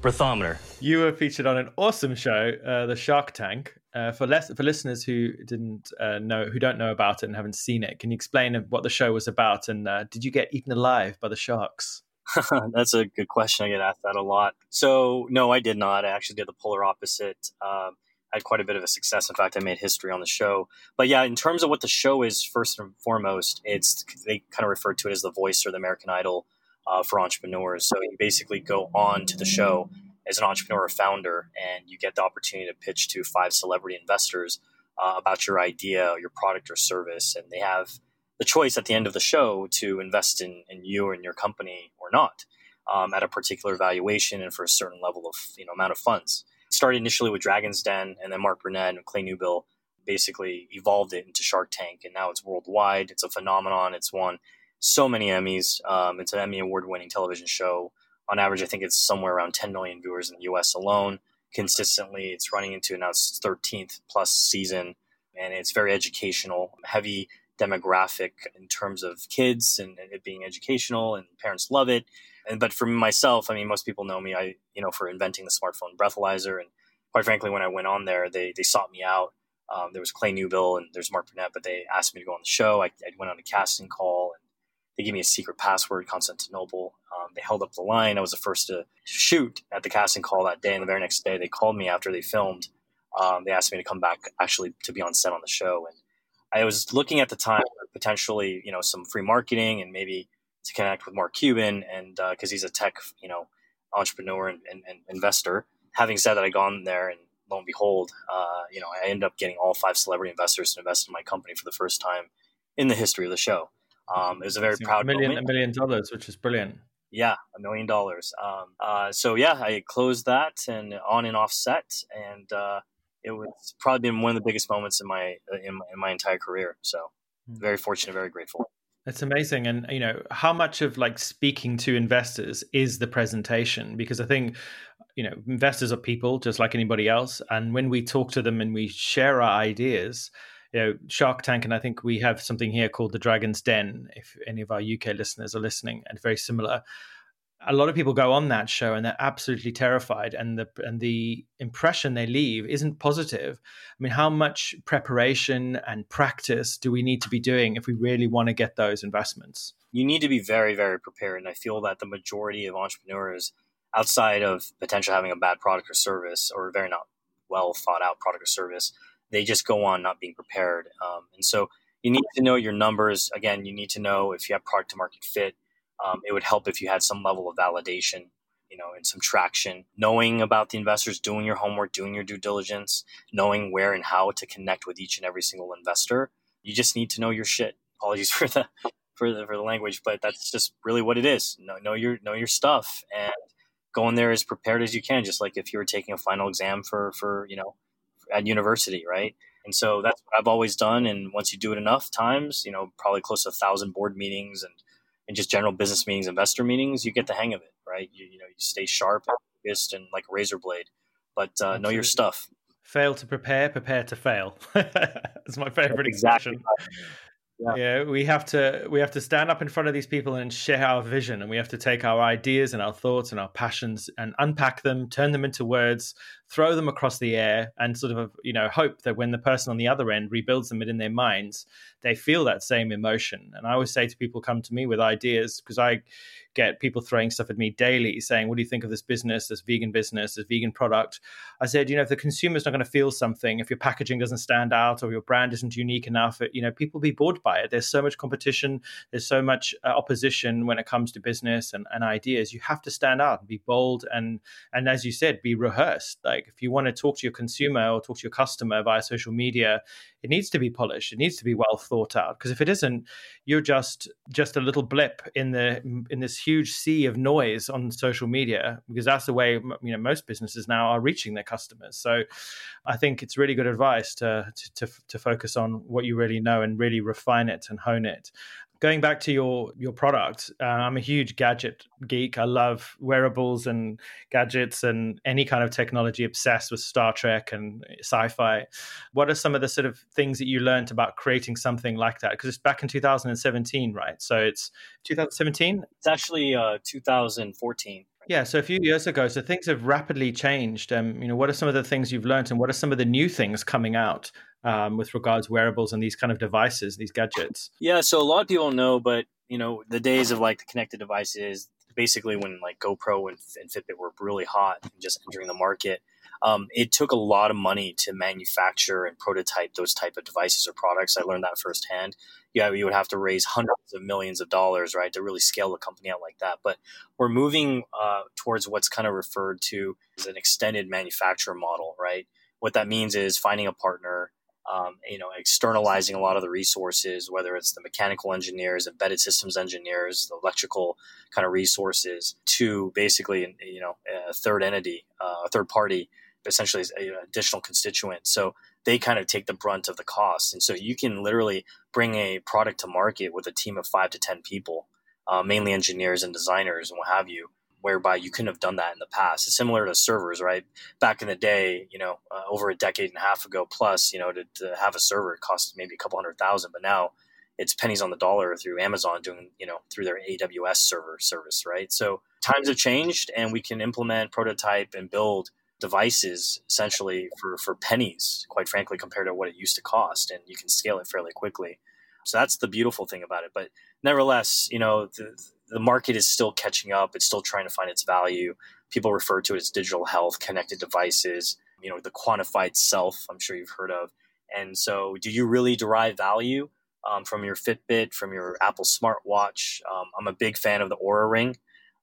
Breathometer. You were featured on an awesome show, uh, the Shark Tank. Uh, for for listeners who didn't uh, know, who don't know about it and haven't seen it, can you explain what the show was about? And uh, did you get eaten alive by the sharks? That's a good question. I get asked that a lot. So no, I did not. I actually did the polar opposite. Um, I had quite a bit of a success. In fact, I made history on the show. But yeah, in terms of what the show is, first and foremost, it's they kind of refer to it as the voice or the American Idol uh, for entrepreneurs. So you basically go on to the show as an entrepreneur or founder, and you get the opportunity to pitch to five celebrity investors uh, about your idea, your product or service, and they have the choice at the end of the show to invest in, in you and your company or not um, at a particular valuation and for a certain level of you know amount of funds. Started initially with Dragon's Den, and then Mark Burnett and Clay Newbill basically evolved it into Shark Tank, and now it's worldwide. It's a phenomenon. It's won so many Emmys. Um, it's an Emmy award winning television show. On average, I think it's somewhere around 10 million viewers in the US alone. Consistently, it's running into now its 13th plus season, and it's very educational, heavy demographic in terms of kids and, it being educational, and parents love it. And but for myself, I mean, most people know me, I you know, for inventing the smartphone breathalyzer, and quite frankly, when I went on there, they they sought me out. Um, there was Clay Newbill and there's Mark Burnett, but they asked me to go on the show. I, I went on a casting call and they gave me a secret password, Constantinople. Um, they held up the line. I was the first to shoot at the casting call that day. And the very next day, they called me after they filmed. Um, they asked me to come back actually to be on set on the show. And I was looking at the time potentially, you know, some free marketing and maybe to connect with Mark Cuban and because uh, he's a tech, you know, entrepreneur and, and, and, investor. Having said that, I gone there and lo and behold, uh, you know, I ended up getting all five celebrity investors to invest in my company for the first time in the history of the show. Um, it was a very proud a million, moment. a million dollars, which is brilliant. Yeah, a million dollars. Um, uh, so yeah, I closed that and on and off set, and uh, it was probably been one of the biggest moments in my in, in my entire career. So hmm. very fortunate, very grateful. That's amazing. And, you know, how much of like speaking to investors is the presentation? Because I think, you know, investors are people just like anybody else. And when we talk to them and we share our ideas, you know, Shark Tank, and I think we have something here called the Dragon's Den. If any of our UK listeners are listening, and very similar, a lot of people go on that show and they're absolutely terrified, and the and the impression they leave isn't positive. I mean, how much preparation and practice do we need to be doing if we really want to get those investments? You need to be very, very prepared, and I feel that the majority of entrepreneurs, outside of potential having a bad product or service or a very not well thought out product or service, they just go on not being prepared. Um, and so you need to know your numbers. Again, you need to know if you have product to market fit. Um, it would help if you had some level of validation, you know, and some traction, knowing about the investors, doing your homework, doing your due diligence, knowing where and how to connect with each and every single investor. You just need to know your shit. Apologies for the for the for the language, but that's just really what it is. Know, know your know your stuff and go in there as prepared as you can. Just like if you were taking a final exam for for you know at university, right? And so that's what I've always done. And once you do it enough times, you know, probably close to a thousand board meetings and, and just general business meetings, investor meetings, you get the hang of it, right? You, you know, you stay sharp, focused, and like a razor blade, but uh, know your stuff. Fail to prepare, prepare to fail. That's my favorite exactly. expression. Yeah. yeah. we have to we have to stand up in front of these people and share our vision and we have to take our ideas and our thoughts and our passions and unpack them turn them into words throw them across the air and sort of you know hope that when the person on the other end rebuilds them in their minds they feel that same emotion. And i always say to people come to me with ideas because i get people throwing stuff at me daily saying what do you think of this business this vegan business this vegan product? I said you know if the consumer's not going to feel something if your packaging doesn't stand out or your brand isn't unique enough you know people be bored by it. There's so much competition there's so much uh, opposition when it comes to business and, and ideas. You have to stand out and be bold and and as you said be rehearsed. Like if you want to talk to your consumer or talk to your customer via social media it needs to be polished. It needs to be well thought out. Because if it isn't you're just just a little blip in the in this huge sea of noise on social media because that's the way you know most businesses now are reaching their customers. So i think it's really good advice to to to, to focus on what you really know and really refine it and hone it going back to your your product uh, i'm a huge gadget geek. I love wearables and gadgets and any kind of technology obsessed with star trek and sci-fi. What are some of the sort of things that you learned about creating something like that? Because it's back in 2017 right? So it's 2017 it's actually uh, 2014 yeah, so a few years ago, so things have rapidly changed. Um, you know, what are some of the things you've learned, and what are some of the new things coming out um, with regards wearables and these kind of devices, these gadgets? Yeah, so a lot of people know, but you know, the days of like the connected devices, basically when like GoPro and, and Fitbit were really hot and just entering the market. Um, it took a lot of money to manufacture and prototype those type of devices or products. I learned that firsthand. Yeah, you would have to raise hundreds of millions of dollars, right, to really scale the company out like that. But we're moving uh, towards what's kind of referred to as an extended manufacturer model, right? What that means is finding a partner um, you know, externalizing a lot of the resources, whether it's the mechanical engineers, embedded systems engineers, the electrical kind of resources, to basically, you know, a third entity, uh, a third party, essentially an additional constituent. So they kind of take the brunt of the cost, and so you can literally bring a product to market with a team of five to ten people, uh, mainly engineers and designers and what have you whereby you couldn't have done that in the past. It's similar to servers, right? Back in the day, you know, uh, over a decade and a half ago plus, you know, to, to have a server it cost maybe a couple hundred thousand, but now it's pennies on the dollar through Amazon doing, you know, through their AWS server service, right? So times have changed and we can implement, prototype, and build devices essentially for, for pennies, quite frankly, compared to what it used to cost. And you can scale it fairly quickly. So that's the beautiful thing about it. But nevertheless, you know, the, the market is still catching up. It's still trying to find its value. People refer to it as digital health, connected devices, you know, the quantified self, I'm sure you've heard of. And so, do you really derive value um, from your Fitbit, from your Apple smartwatch? Um, I'm a big fan of the Oura Ring.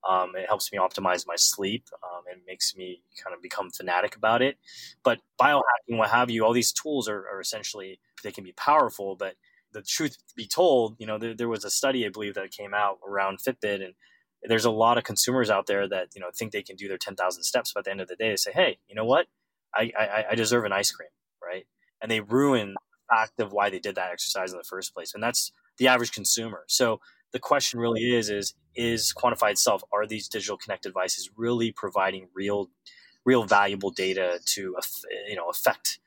Um, it helps me optimize my sleep um, and makes me kind of become fanatic about it. But biohacking, what have you, all these tools are, are essentially, they can be powerful, but the truth be told, you know, there, there, was a study I believe that came out around Fitbit, and there's a lot of consumers out there that you know think they can do their 10,000 steps, but at the end of the day, they say, "Hey, you know what? I, I, I deserve an ice cream, right?" And they ruin the fact of why they did that exercise in the first place, and that's the average consumer. So the question really is: is is quantified self? Are these digital connected devices really providing real, real valuable data to you know affect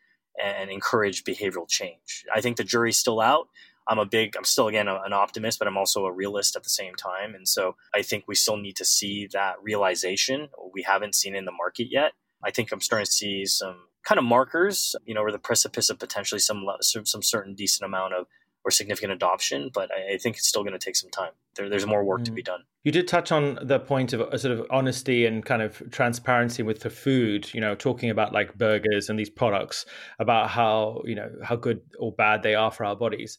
and encourage behavioral change. I think the jury's still out. I'm a big, I'm still again an optimist, but I'm also a realist at the same time. And so I think we still need to see that realization. We haven't seen in the market yet. I think I'm starting to see some kind of markers, you know, or the precipice of potentially some some certain decent amount of or significant adoption, but I, I think it's still going to take some time. There, there's more work mm. to be done. You did touch on the point of a uh, sort of honesty and kind of transparency with the food. You know, talking about like burgers and these products, about how you know how good or bad they are for our bodies.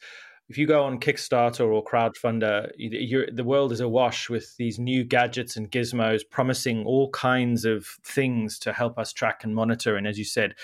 If you go on Kickstarter or crowdfunder, the world is awash with these new gadgets and gizmos promising all kinds of things to help us track and monitor. And as you said,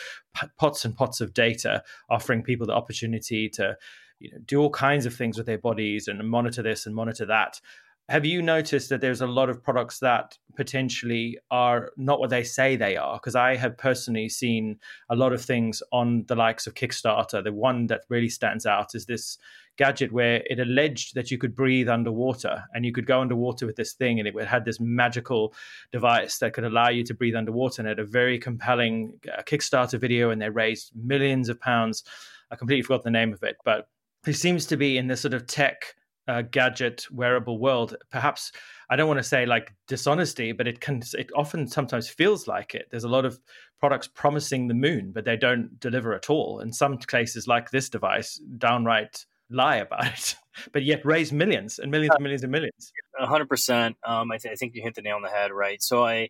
pots and pots of data, offering people the opportunity to you know, do all kinds of things with their bodies and monitor this and monitor that. Have you noticed that there's a lot of products that potentially are not what they say they are? Because I have personally seen a lot of things on the likes of Kickstarter. The one that really stands out is this gadget where it alleged that you could breathe underwater and you could go underwater with this thing and it had this magical device that could allow you to breathe underwater and it had a very compelling uh, Kickstarter video and they raised millions of pounds. I completely forgot the name of it, but who seems to be in this sort of tech uh, gadget wearable world perhaps i don't want to say like dishonesty but it can it often sometimes feels like it. There's a lot of products promising the moon but they don't deliver at all. In some cases like this device downright lie about it but yet raise millions and millions and millions and millions. 100% um, I, th- I think you hit the nail on the head right? So i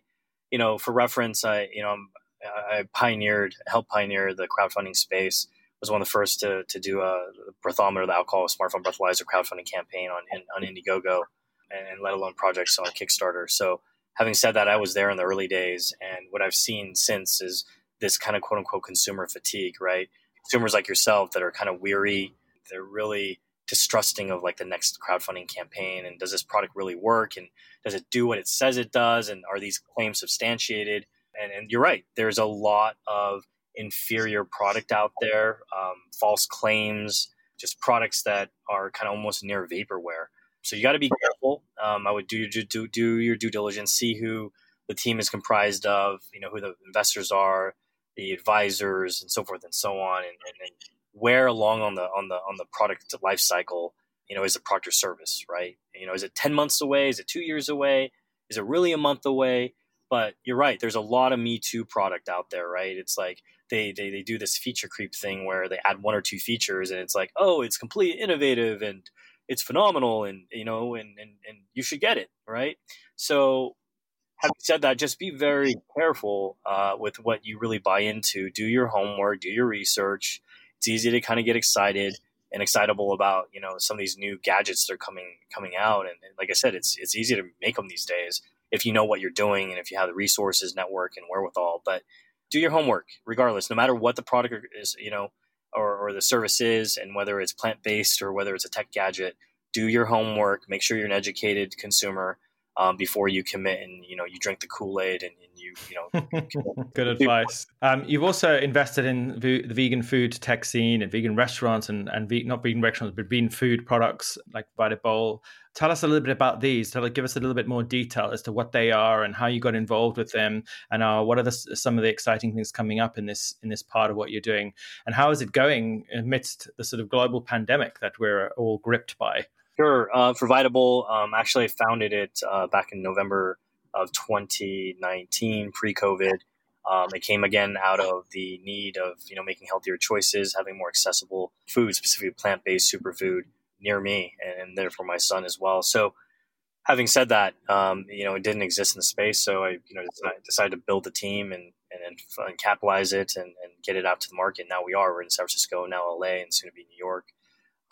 you know for reference i you know i pioneered helped pioneer the crowdfunding space was one of the first to, to do a breathometer, the alcohol smartphone breathalyzer crowdfunding campaign on on Indiegogo, and, let alone projects on Kickstarter. So, having said that, I was there in the early days, and what I've seen since is this kind of quote unquote consumer fatigue, right? Consumers like yourself that are kind of weary, they're really distrusting of like the next crowdfunding campaign and does this product really work and does it do what it says it does and are these claims substantiated and, and you're right there's a lot of inferior product out there, um, false claims, just products that are kind of almost near vaporware. So you got to be careful. Um, I would do your do, do your due diligence, see who the team is comprised of, you know, who the investors are, the advisors, and so forth and so on, and, and, and where along on the on the on the product life cycle, you know, is the product or service, right? You know, is it ten months away? Is it two years away? Is it really a month away? But you're right. There's a lot of Me Too product out there, right? It's like they, they they do this feature creep thing where they add one or two features, and it's like, oh, it's completely innovative and it's phenomenal, and you know, and and and you should get it, right? So having said that, just be very careful uh, with what you really buy into. Do your homework, do your research. It's easy to kind of get excited and excitable about you know some of these new gadgets that are coming coming out, and, and like I said, it's it's easy to make them these days if you know what you're doing and if you have the resources, network, and wherewithal. But do your homework, regardless, no matter what the product is, you know, or, or the service is, and whether it's plant based or whether it's a tech gadget. Do your homework. Make sure you're an educated consumer um, before you commit and you know you drink the Kool Aid and, and, you you know. Good advice. Um, you've also invested in the vegan food tech scene and vegan restaurants and and ve- not vegan restaurants but vegan food products like VitaBowl. Tell us a little bit about these. Tell give us a little bit more detail as to what they are and how you got involved with them, and uh, what are the, some of the exciting things coming up in this in this part of what you're doing, and how is it going amidst the sort of global pandemic that we're all gripped by. Sure. Uh, for Vita um, actually, I founded it uh, back in November of 2019, pre-COVID. Um, it came again out of the need of you know making healthier choices, having more accessible food, specifically plant-based superfood, near me, and, and therefore my son as well. So, having said that, um, you know it didn't exist in the space, so I you know decided to build the team and and, and capitalize it and, and get it out to the market. Now we are. We're in San Francisco, now LA, and soon to be New York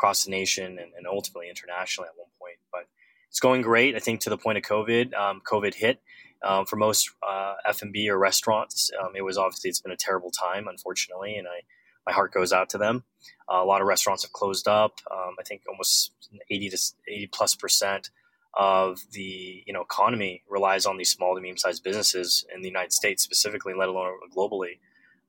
across the nation and, and, ultimately internationally at one point. But it's going great. I think to the point of COVID, um, COVID hit. Um, for most uh, F&B or restaurants, um, it was obviously it's been a terrible time, unfortunately, and I my heart goes out to them. Uh, a lot of restaurants have closed up. Um, I think almost 80 to 80 plus percent of the you know economy relies on these small to medium sized businesses in the United States specifically, let alone globally.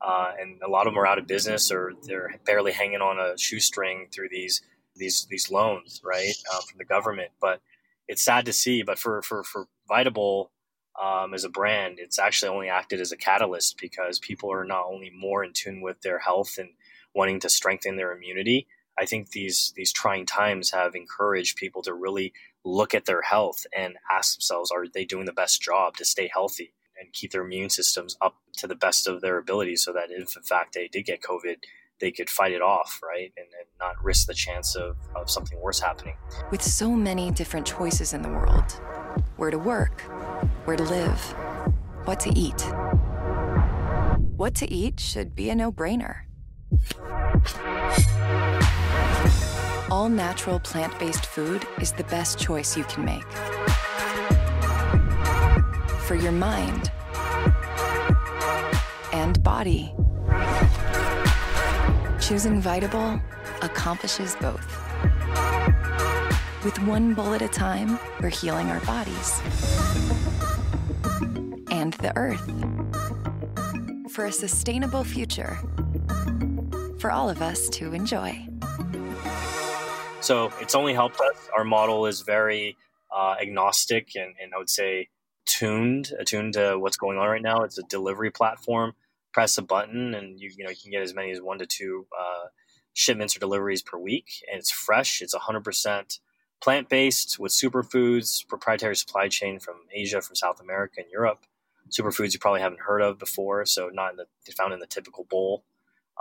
Uh, and a lot of them are out of business or they're barely hanging on a shoestring through these these these loans, right, uh, from the government. But it's sad to see. But for for for VitaBowl um, as a brand, it's actually only acted as a catalyst because people are not only more in tune with their health and wanting to strengthen their immunity. I think these these trying times have encouraged people to really look at their health and ask themselves, are they doing the best job to stay healthy? And keep their immune systems up to the best of their ability so that if in fact they did get COVID, they could fight it off, right? And, and not risk the chance of, of something worse happening. With so many different choices in the world where to work, where to live, what to eat. What to eat should be a no brainer. All natural plant based food is the best choice you can make for your mind and body. Choosing VitaBowl accomplishes both. With one bowl at a time, we're healing our bodies and the earth for a sustainable future for all of us to enjoy. So it's only helped us. Our model is very uh, agnostic and, and I would say tuned, attuned to what's going on right now. It's a delivery platform. Press a button, and you you know you can get as many as one to two uh, shipments or deliveries per week, and it's fresh. It's 100% plant based with superfoods, proprietary supply chain from Asia, from South America, and Europe. Superfoods you probably haven't heard of before, so not in the, found in the typical bowl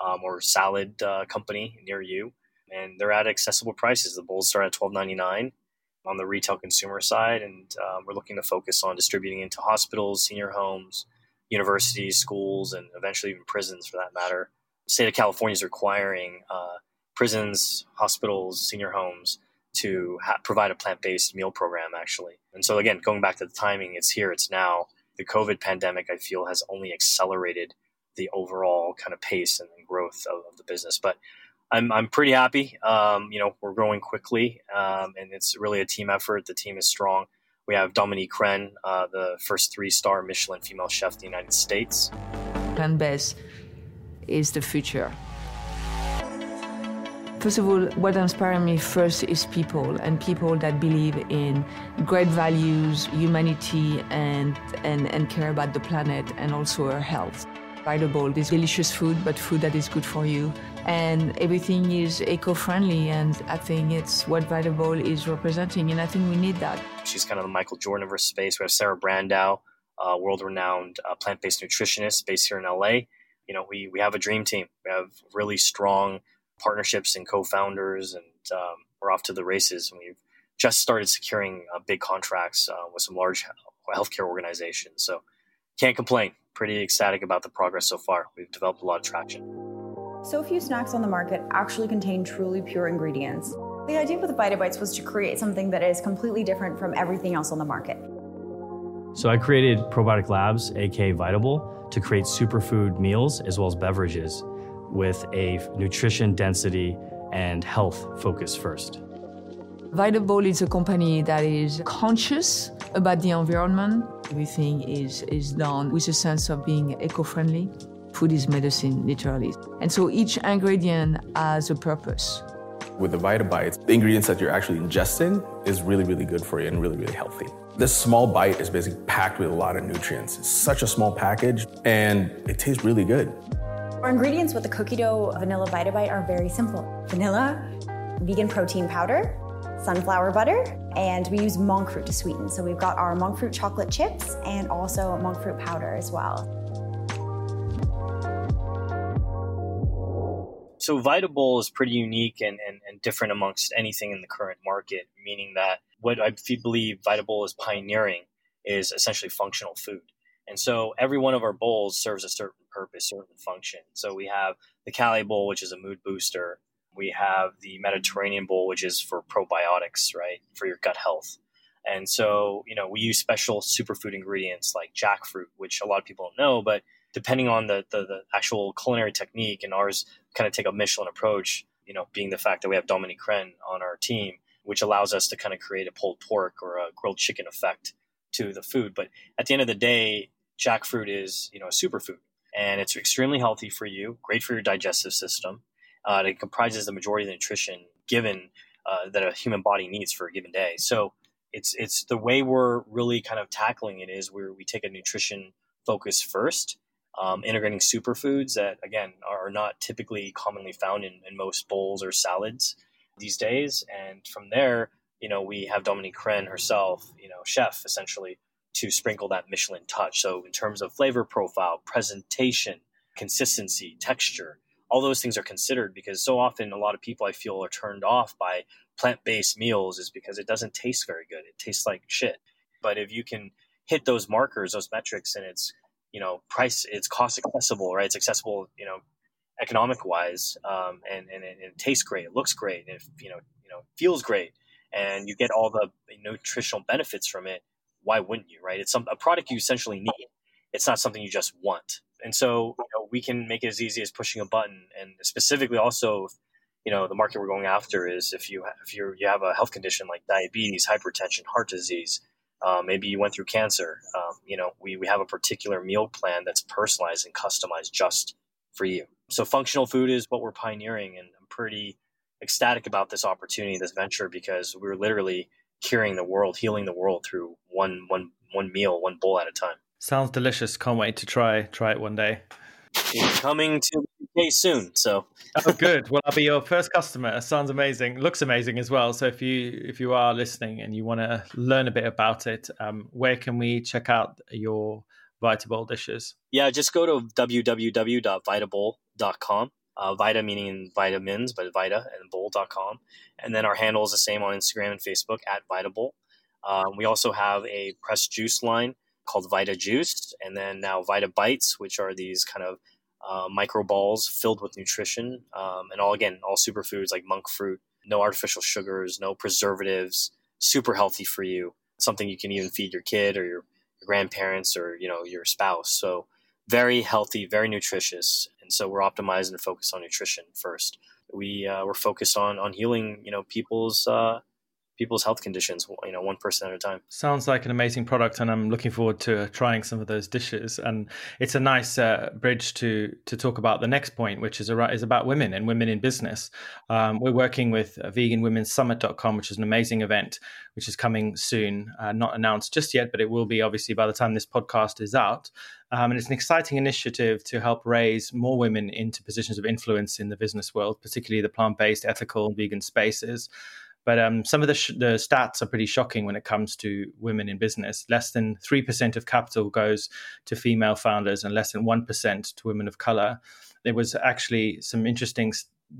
um, or salad uh, company near you, and they're at accessible prices. The bowls start at 12.99 on the retail consumer side, and uh, we're looking to focus on distributing into hospitals, senior homes, universities, schools, and eventually even prisons for that matter. The state of California is requiring uh, prisons, hospitals, senior homes to ha- provide a plant-based meal program actually. And so again, going back to the timing, it's here, it's now. The COVID pandemic, I feel, has only accelerated the overall kind of pace and growth of, of the business. But I'm I'm pretty happy. Um, you know, we're growing quickly, um, and it's really a team effort. The team is strong. We have Dominique Crenn, uh, the first three-star Michelin female chef in the United States. Plant based is the future. First of all, what inspires me first is people and people that believe in great values, humanity, and, and, and care about the planet and also our health. VitaBowl is delicious food, but food that is good for you. And everything is eco friendly, and I think it's what VitaBowl is representing, and I think we need that. She's kind of the Michael Jordan of her space. We have Sarah Brandau, uh, world renowned uh, plant based nutritionist based here in LA. You know, we, we have a dream team. We have really strong partnerships and co-founders, and um, we're off to the races. And we've just started securing uh, big contracts uh, with some large healthcare organizations. So can't complain. Pretty ecstatic about the progress so far. We've developed a lot of traction. So few snacks on the market actually contain truly pure ingredients. The idea with VitaBites was to create something that is completely different from everything else on the market. So I created Probiotic Labs, aka VitaBowl, to create superfood meals as well as beverages with a nutrition density and health focus first. VitaBowl is a company that is conscious about the environment. Everything is, is done with a sense of being eco friendly. Food is medicine, literally. And so each ingredient has a purpose. With the VitaBites, the ingredients that you're actually ingesting is really, really good for you and really, really healthy. This small bite is basically packed with a lot of nutrients. It's such a small package and it tastes really good. Our ingredients with the cookie dough vanilla VitaBite are very simple vanilla, vegan protein powder, sunflower butter, and we use monk fruit to sweeten. So we've got our monk fruit chocolate chips and also monk fruit powder as well. So VitaBowl is pretty unique and, and, and different amongst anything in the current market, meaning that what I believe VitaBowl is pioneering is essentially functional food. And so every one of our bowls serves a certain purpose, certain function. So we have the Cali bowl, which is a mood booster. We have the Mediterranean bowl, which is for probiotics, right, for your gut health. And so, you know, we use special superfood ingredients like jackfruit, which a lot of people don't know, but depending on the, the, the actual culinary technique and ours kind of take a Michelin approach, you know, being the fact that we have Dominique Crenn on our team, which allows us to kind of create a pulled pork or a grilled chicken effect to the food. But at the end of the day, jackfruit is, you know, a superfood and it's extremely healthy for you, great for your digestive system. Uh, it comprises the majority of the nutrition given uh, that a human body needs for a given day. So it's it's the way we're really kind of tackling it is where we take a nutrition focus first um, integrating superfoods that again are not typically commonly found in, in, most bowls or salads these days and from there you know we have dominique crenn herself you know chef essentially to sprinkle that michelin touch so in terms of flavor profile presentation consistency texture all those things are considered because so often a lot of people i feel are turned off by plant-based meals is because it doesn't taste very good. It tastes like shit. But if you can hit those markers those metrics and it's you know price it's cost accessible right? It's accessible you know economic wise um, and, and, and it tastes great it looks great and it, you know you know feels great and you get all the nutritional benefits from it why wouldn't you right? It's some a product you essentially need. It's not something you just want and so you know, we can make it as easy as pushing a button and specifically also you know the market we're going after is if you if you you have a health condition like diabetes hypertension heart disease uh, maybe you went through cancer. Um, you know, we, we have a particular meal plan that's personalized and customized just for you. So functional food is what we're pioneering, and I'm pretty ecstatic about this opportunity, this venture, because we're literally curing the world, healing the world through one one one meal, one bowl at a time. Sounds delicious. Can't wait to try try it one day. It's coming to UK soon. So oh, good. Well, I'll be your first customer. Sounds amazing. Looks amazing as well. So if you if you are listening and you want to learn a bit about it, um, where can we check out your VitaBowl dishes? Yeah, just go to www.vitabowl.com. Uh, Vita meaning vitamins, but Vita and bowl.com. And then our handle is the same on Instagram and Facebook at VitaBowl. Um, we also have a pressed juice line called Vita Juice, and then now Vita Bites, which are these kind of uh, micro balls filled with nutrition, um, and all again all superfoods like monk fruit, no artificial sugars, no preservatives, super healthy for you. Something you can even feed your kid or your, your grandparents or you know your spouse. So very healthy, very nutritious, and so we're optimized and focused on nutrition first. We uh, we're focused on on healing you know people's uh, people's health conditions, you know, one person at a time. Sounds like an amazing product, and I'm looking forward to trying some of those dishes. And it's a nice uh, bridge to to talk about the next point, which is a, is about women and women in business. Um, we're working with VeganWomenSummit.com, which is an amazing event, which is coming soon. Uh, not announced just yet, but it will be obviously by the time this podcast is out. Um, and it's an exciting initiative to help raise more women into positions of influence in the business world, particularly the plant based, ethical, vegan spaces. But um, some of the, sh- the stats are pretty shocking when it comes to women in business. Less than 3% of capital goes to female founders and less than 1% to women of color. There was actually some interesting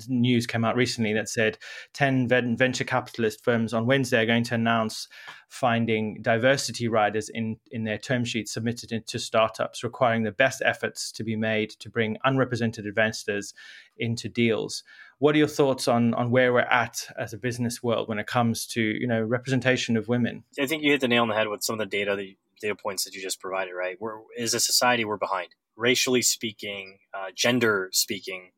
news came out recently that said 10 venture capitalist firms on Wednesday are going to announce finding diversity riders in, in their term sheets submitted into startups, requiring the best efforts to be made to bring unrepresented investors into deals. What are your thoughts on, on where we're at as a business world when it comes to you know representation of women? I think you hit the nail on the head with some of the data the data points that you just provided. Right, we're as a society we're behind, racially speaking, uh, gender speaking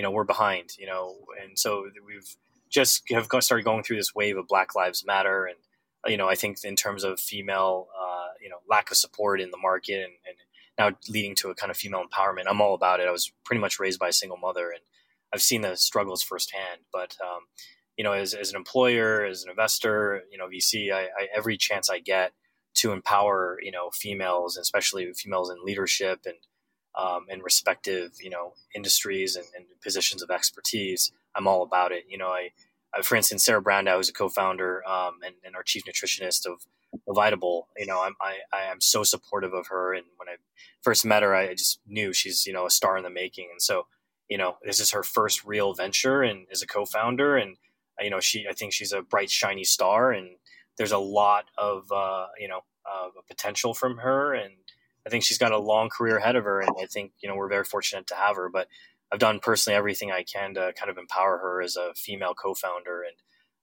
you know we're behind you know and so we've just have started going through this wave of black lives matter and you know i think in terms of female uh, you know lack of support in the market and, and, now leading to a kind of female empowerment i'm all about it. I was pretty much raised by a single mother and i've seen the struggles firsthand but um, you know as, as an employer as an investor you know vc I, I, every chance i get to empower you know females especially females in leadership and um, in respective you know industries and, and, positions of expertise, I'm all about it. You know, I, I for instance, Sarah Brandau, who's a co-founder um, and, and, our chief nutritionist of VitaBowl. You know, I'm I, I am so supportive of her, and when I first met her, I just knew she's you know a star in the making, and so you know this is her first real venture and as a co-founder, and you know she I think she's a bright shiny star, and there's a lot of uh, you know uh, potential from her, and I think she's got a long career ahead of her, and I think you know we're very fortunate to have her. But I've done personally everything I can to kind of empower her as a female co-founder, and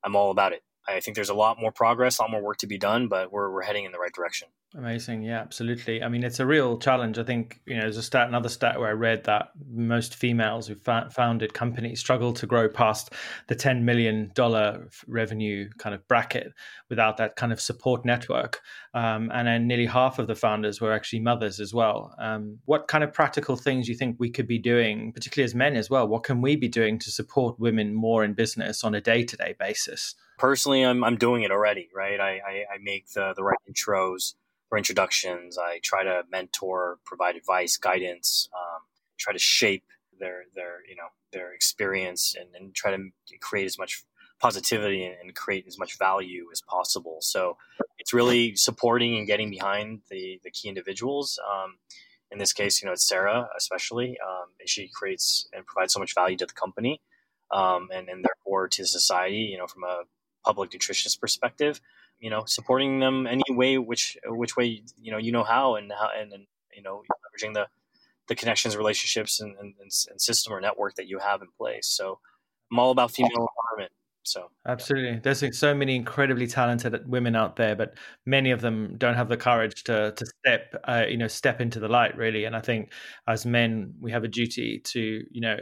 I'm all about it. I think there's a lot more progress, a lot more work to be done, but we're we're heading in the right direction. Amazing, yeah, absolutely. I mean, it's a real challenge. I think you know, there's a stat, another stat where I read that most females who founded companies struggle to grow past the ten million dollar revenue kind of bracket without that kind of support network. Um, and then nearly half of the founders were actually mothers as well. Um, what kind of practical things do you think we could be doing, particularly as men as well? What can we be doing to support women more in business on a day to day basis? personally, I'm, I'm doing it already, right? I, I, I make the, the right intros or introductions. I try to mentor, provide advice, guidance, um, try to shape their, their, you know, their experience and, and try to create as much positivity and, and create as much value as possible. So it's really supporting and getting behind the, the key individuals. Um, in this case, you know, it's Sarah, especially. Um, she creates and provides so much value to the company. Um, and, and therefore to society, you know, from a public nutritionist perspective, you know, supporting them any way, which which way you know you know how, and how and, and you know leveraging the the connections, relationships, and, and, and system or network that you have in place. So I'm all about female empowerment. So absolutely, there's so many incredibly talented women out there, but many of them don't have the courage to to step, uh, you know, step into the light really. And I think as men, we have a duty to, you know,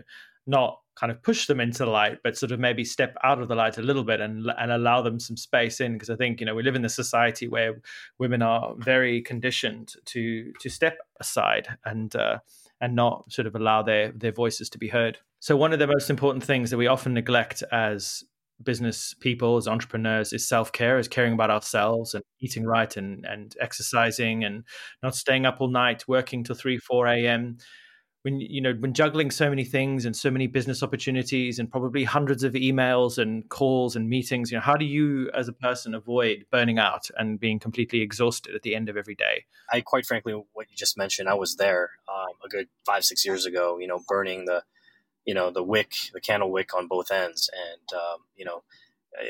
not kind of push them into the light, but sort of maybe step out of the light a little bit and and allow them some space in. Because I think you know we live in a society where women are very conditioned to to step aside and uh, and not sort of allow their their voices to be heard. So one of the most important things that we often neglect as business people as entrepreneurs is self-care is caring about ourselves and eating right and and exercising and not staying up all night working till 3 4 a.m when you know when juggling so many things and so many business opportunities and probably hundreds of emails and calls and meetings you know how do you as a person avoid burning out and being completely exhausted at the end of every day i quite frankly what you just mentioned i was there um, a good five six years ago you know burning the you know the wick the candle wick on both ends and um, you know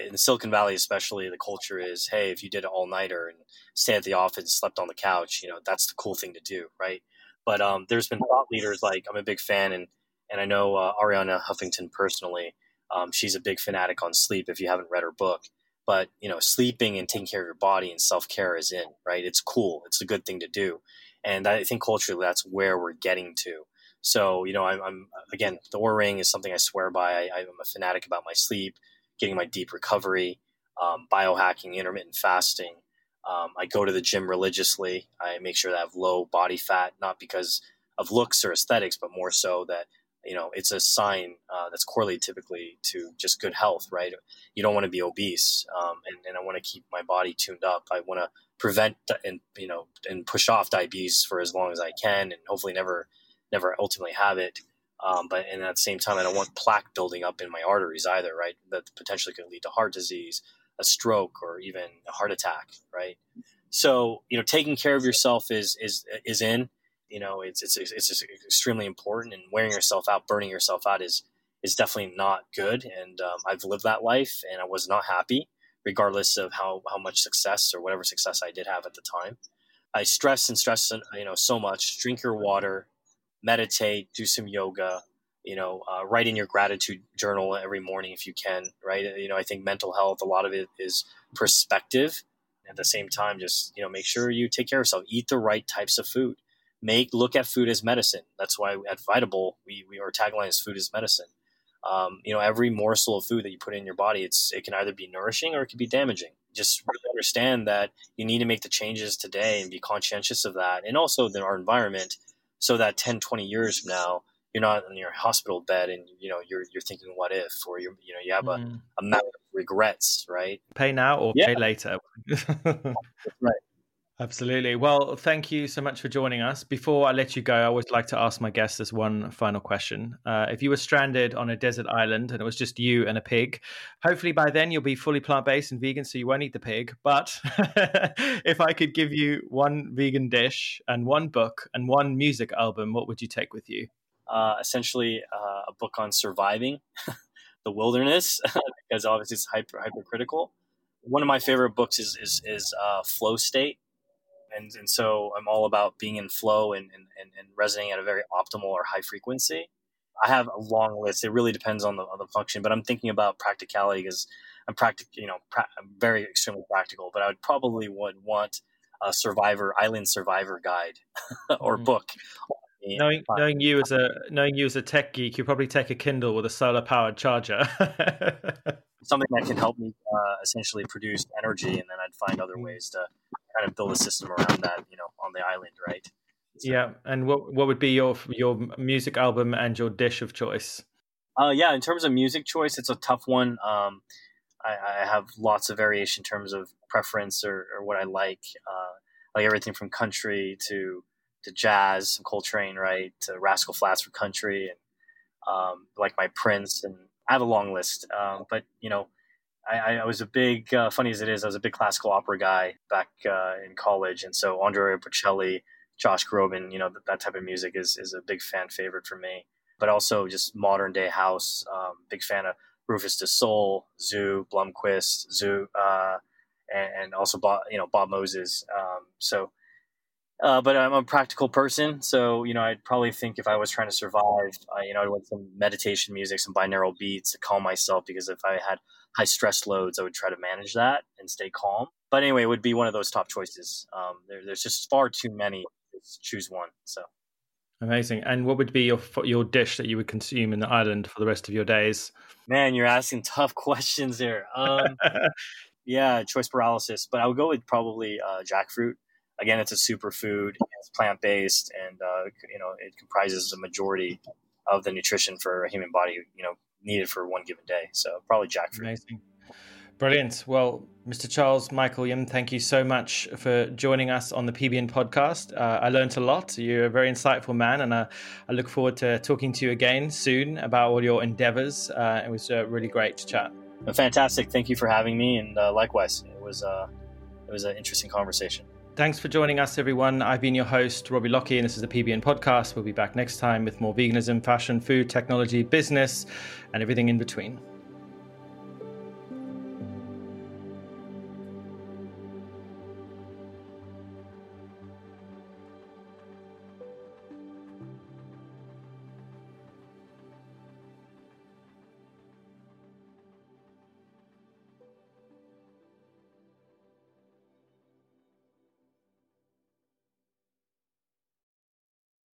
in Silicon Valley, especially, the culture is, hey, if you did an all nighter and stayed at the office and slept on the couch, you know, that's the cool thing to do, right? But um, there's been thought leaders like I'm a big fan, and and I know uh, Arianna Huffington personally. Um, she's a big fanatic on sleep. If you haven't read her book, but you know, sleeping and taking care of your body and self care is in right. It's cool. It's a good thing to do, and I think culturally that's where we're getting to. So you know, I'm, I'm again the Oura ring is something I swear by. I, I'm a fanatic about my sleep, getting my deep recovery. um, biohacking, intermittent fasting. Um, I go to the gym religiously. I make sure that I have low body fat, not because of looks or aesthetics, but more so that you know it's a sign uh, that's correlated typically to just good health. Right? You don't want to be obese, um, and, and I want to keep my body tuned up. I want to prevent and you know and push off diabetes for as long as I can, and hopefully never never ultimately have it. Um, but and at the same time, I don't want plaque building up in my arteries either, right? That potentially could lead to heart disease, a stroke, or even a heart attack, right? So you know, taking care of yourself is is is in. You know, it's it's it's extremely important, and wearing yourself out, burning yourself out is is definitely not good. And um, I've lived that life, and I was not happy, regardless of how how much success or whatever success I did have at the time. I stress and stress, you know, so much. Drink your water, meditate, do some yoga, you know, uh, write in your gratitude journal every morning if you can, right? You know, I think mental health, a lot of it is perspective. At the same time, just, you know, make sure you take care of yourself, eat the right types of food. Make, look at food as medicine. That's why at VitaBowl, we, we, our tagline is food is medicine. Um, you know, every morsel of food that you put in your body, it's, it can either be nourishing or it can be damaging. Just really understand that you need to make the changes today and be conscientious of that. And also in our environment, so that 10 20 years from now you're not in your hospital bed and you know you're you're thinking what if or you you know you have a, mm. a of regrets right pay now or yeah. pay later right Absolutely. Well, thank you so much for joining us. Before I let you go, I always like to ask my guests this one final question. Uh, if you were stranded on a desert island and it was just you and a pig, hopefully by then you'll be fully plant based and vegan, so you won't eat the pig. But if I could give you one vegan dish and one book and one music album, what would you take with you? Uh, essentially, uh, a book on surviving the wilderness, because obviously it's hyper hypercritical. One of my favorite books is is, is uh, Flow State and and so I'm all about being in flow and and, and resonating at a very optimal or high frequency. I have a long list. It really depends on the on the function, but I'm thinking about practicality because I'm practic, you know, pra- I'm very extremely practical. But I would probably would want a survivor island survivor guide or mm. book. Knowing, knowing you as a knowing you as a tech geek, you probably take a Kindle with a solar powered charger. Something that can help me uh, essentially produce energy, and then I'd find other ways to kind of build a system around that, you know, on the island, right? So, yeah, and what what would be your your music album and your dish of choice? Uh, yeah, in terms of music choice, it's a tough one. Um, I, I, have lots of variation in terms of preference or, or what I like. Uh, like everything from country to to jazz, some Coltrane, right, to Rascal Flatts for country, and um, like my Prince, and I have a long list. Um, but you know, I, I was a big, uh, funny as it is, I was a big classical opera guy back uh, in college, and so Andrea Bocelli, Josh Groban, you know that, that, type of music is is a big fan favorite for me. But also just modern day house, um, big fan of Rufus Du Sol, Zhu, Blumquist, Zhu, uh, and, and, also Bob, you know Bob Moses. Um, so, uh, but I'm a practical person, so you know I'd probably think if I was trying to survive, uh, you know I'd want some meditation music, some binaural beats to calm myself because if I had high stress loads, I would try to manage that and stay calm. But anyway, it would be one of those top choices. Um, there, there's just far too many. To choose one. So amazing. And what would be your your dish that you would consume in the island for the rest of your days? Man, you're asking tough questions there. Um, yeah, choice paralysis. But I would go with probably uh, jackfruit. Again, it's a superfood. It's plant based, and uh, you know it comprises the majority of the nutrition for a human body. You know, needed for one given day. So probably jackfruit. Amazing. Brilliant. Well, Mr. Charles Michael Yim, thank you so much for joining us on the PBN podcast. Uh, I learned a lot. You're a very insightful man, and uh, I look forward to talking to you again soon about all your endeavors. Uh, it was uh, really great to chat. Fantastic. Thank you for having me, and uh, likewise, it was uh, it was an interesting conversation. Thanks for joining us, everyone. I've been your host, Robbie Lockie, and this is the PBN podcast. We'll be back next time with more veganism, fashion, food, technology, business, and everything in between.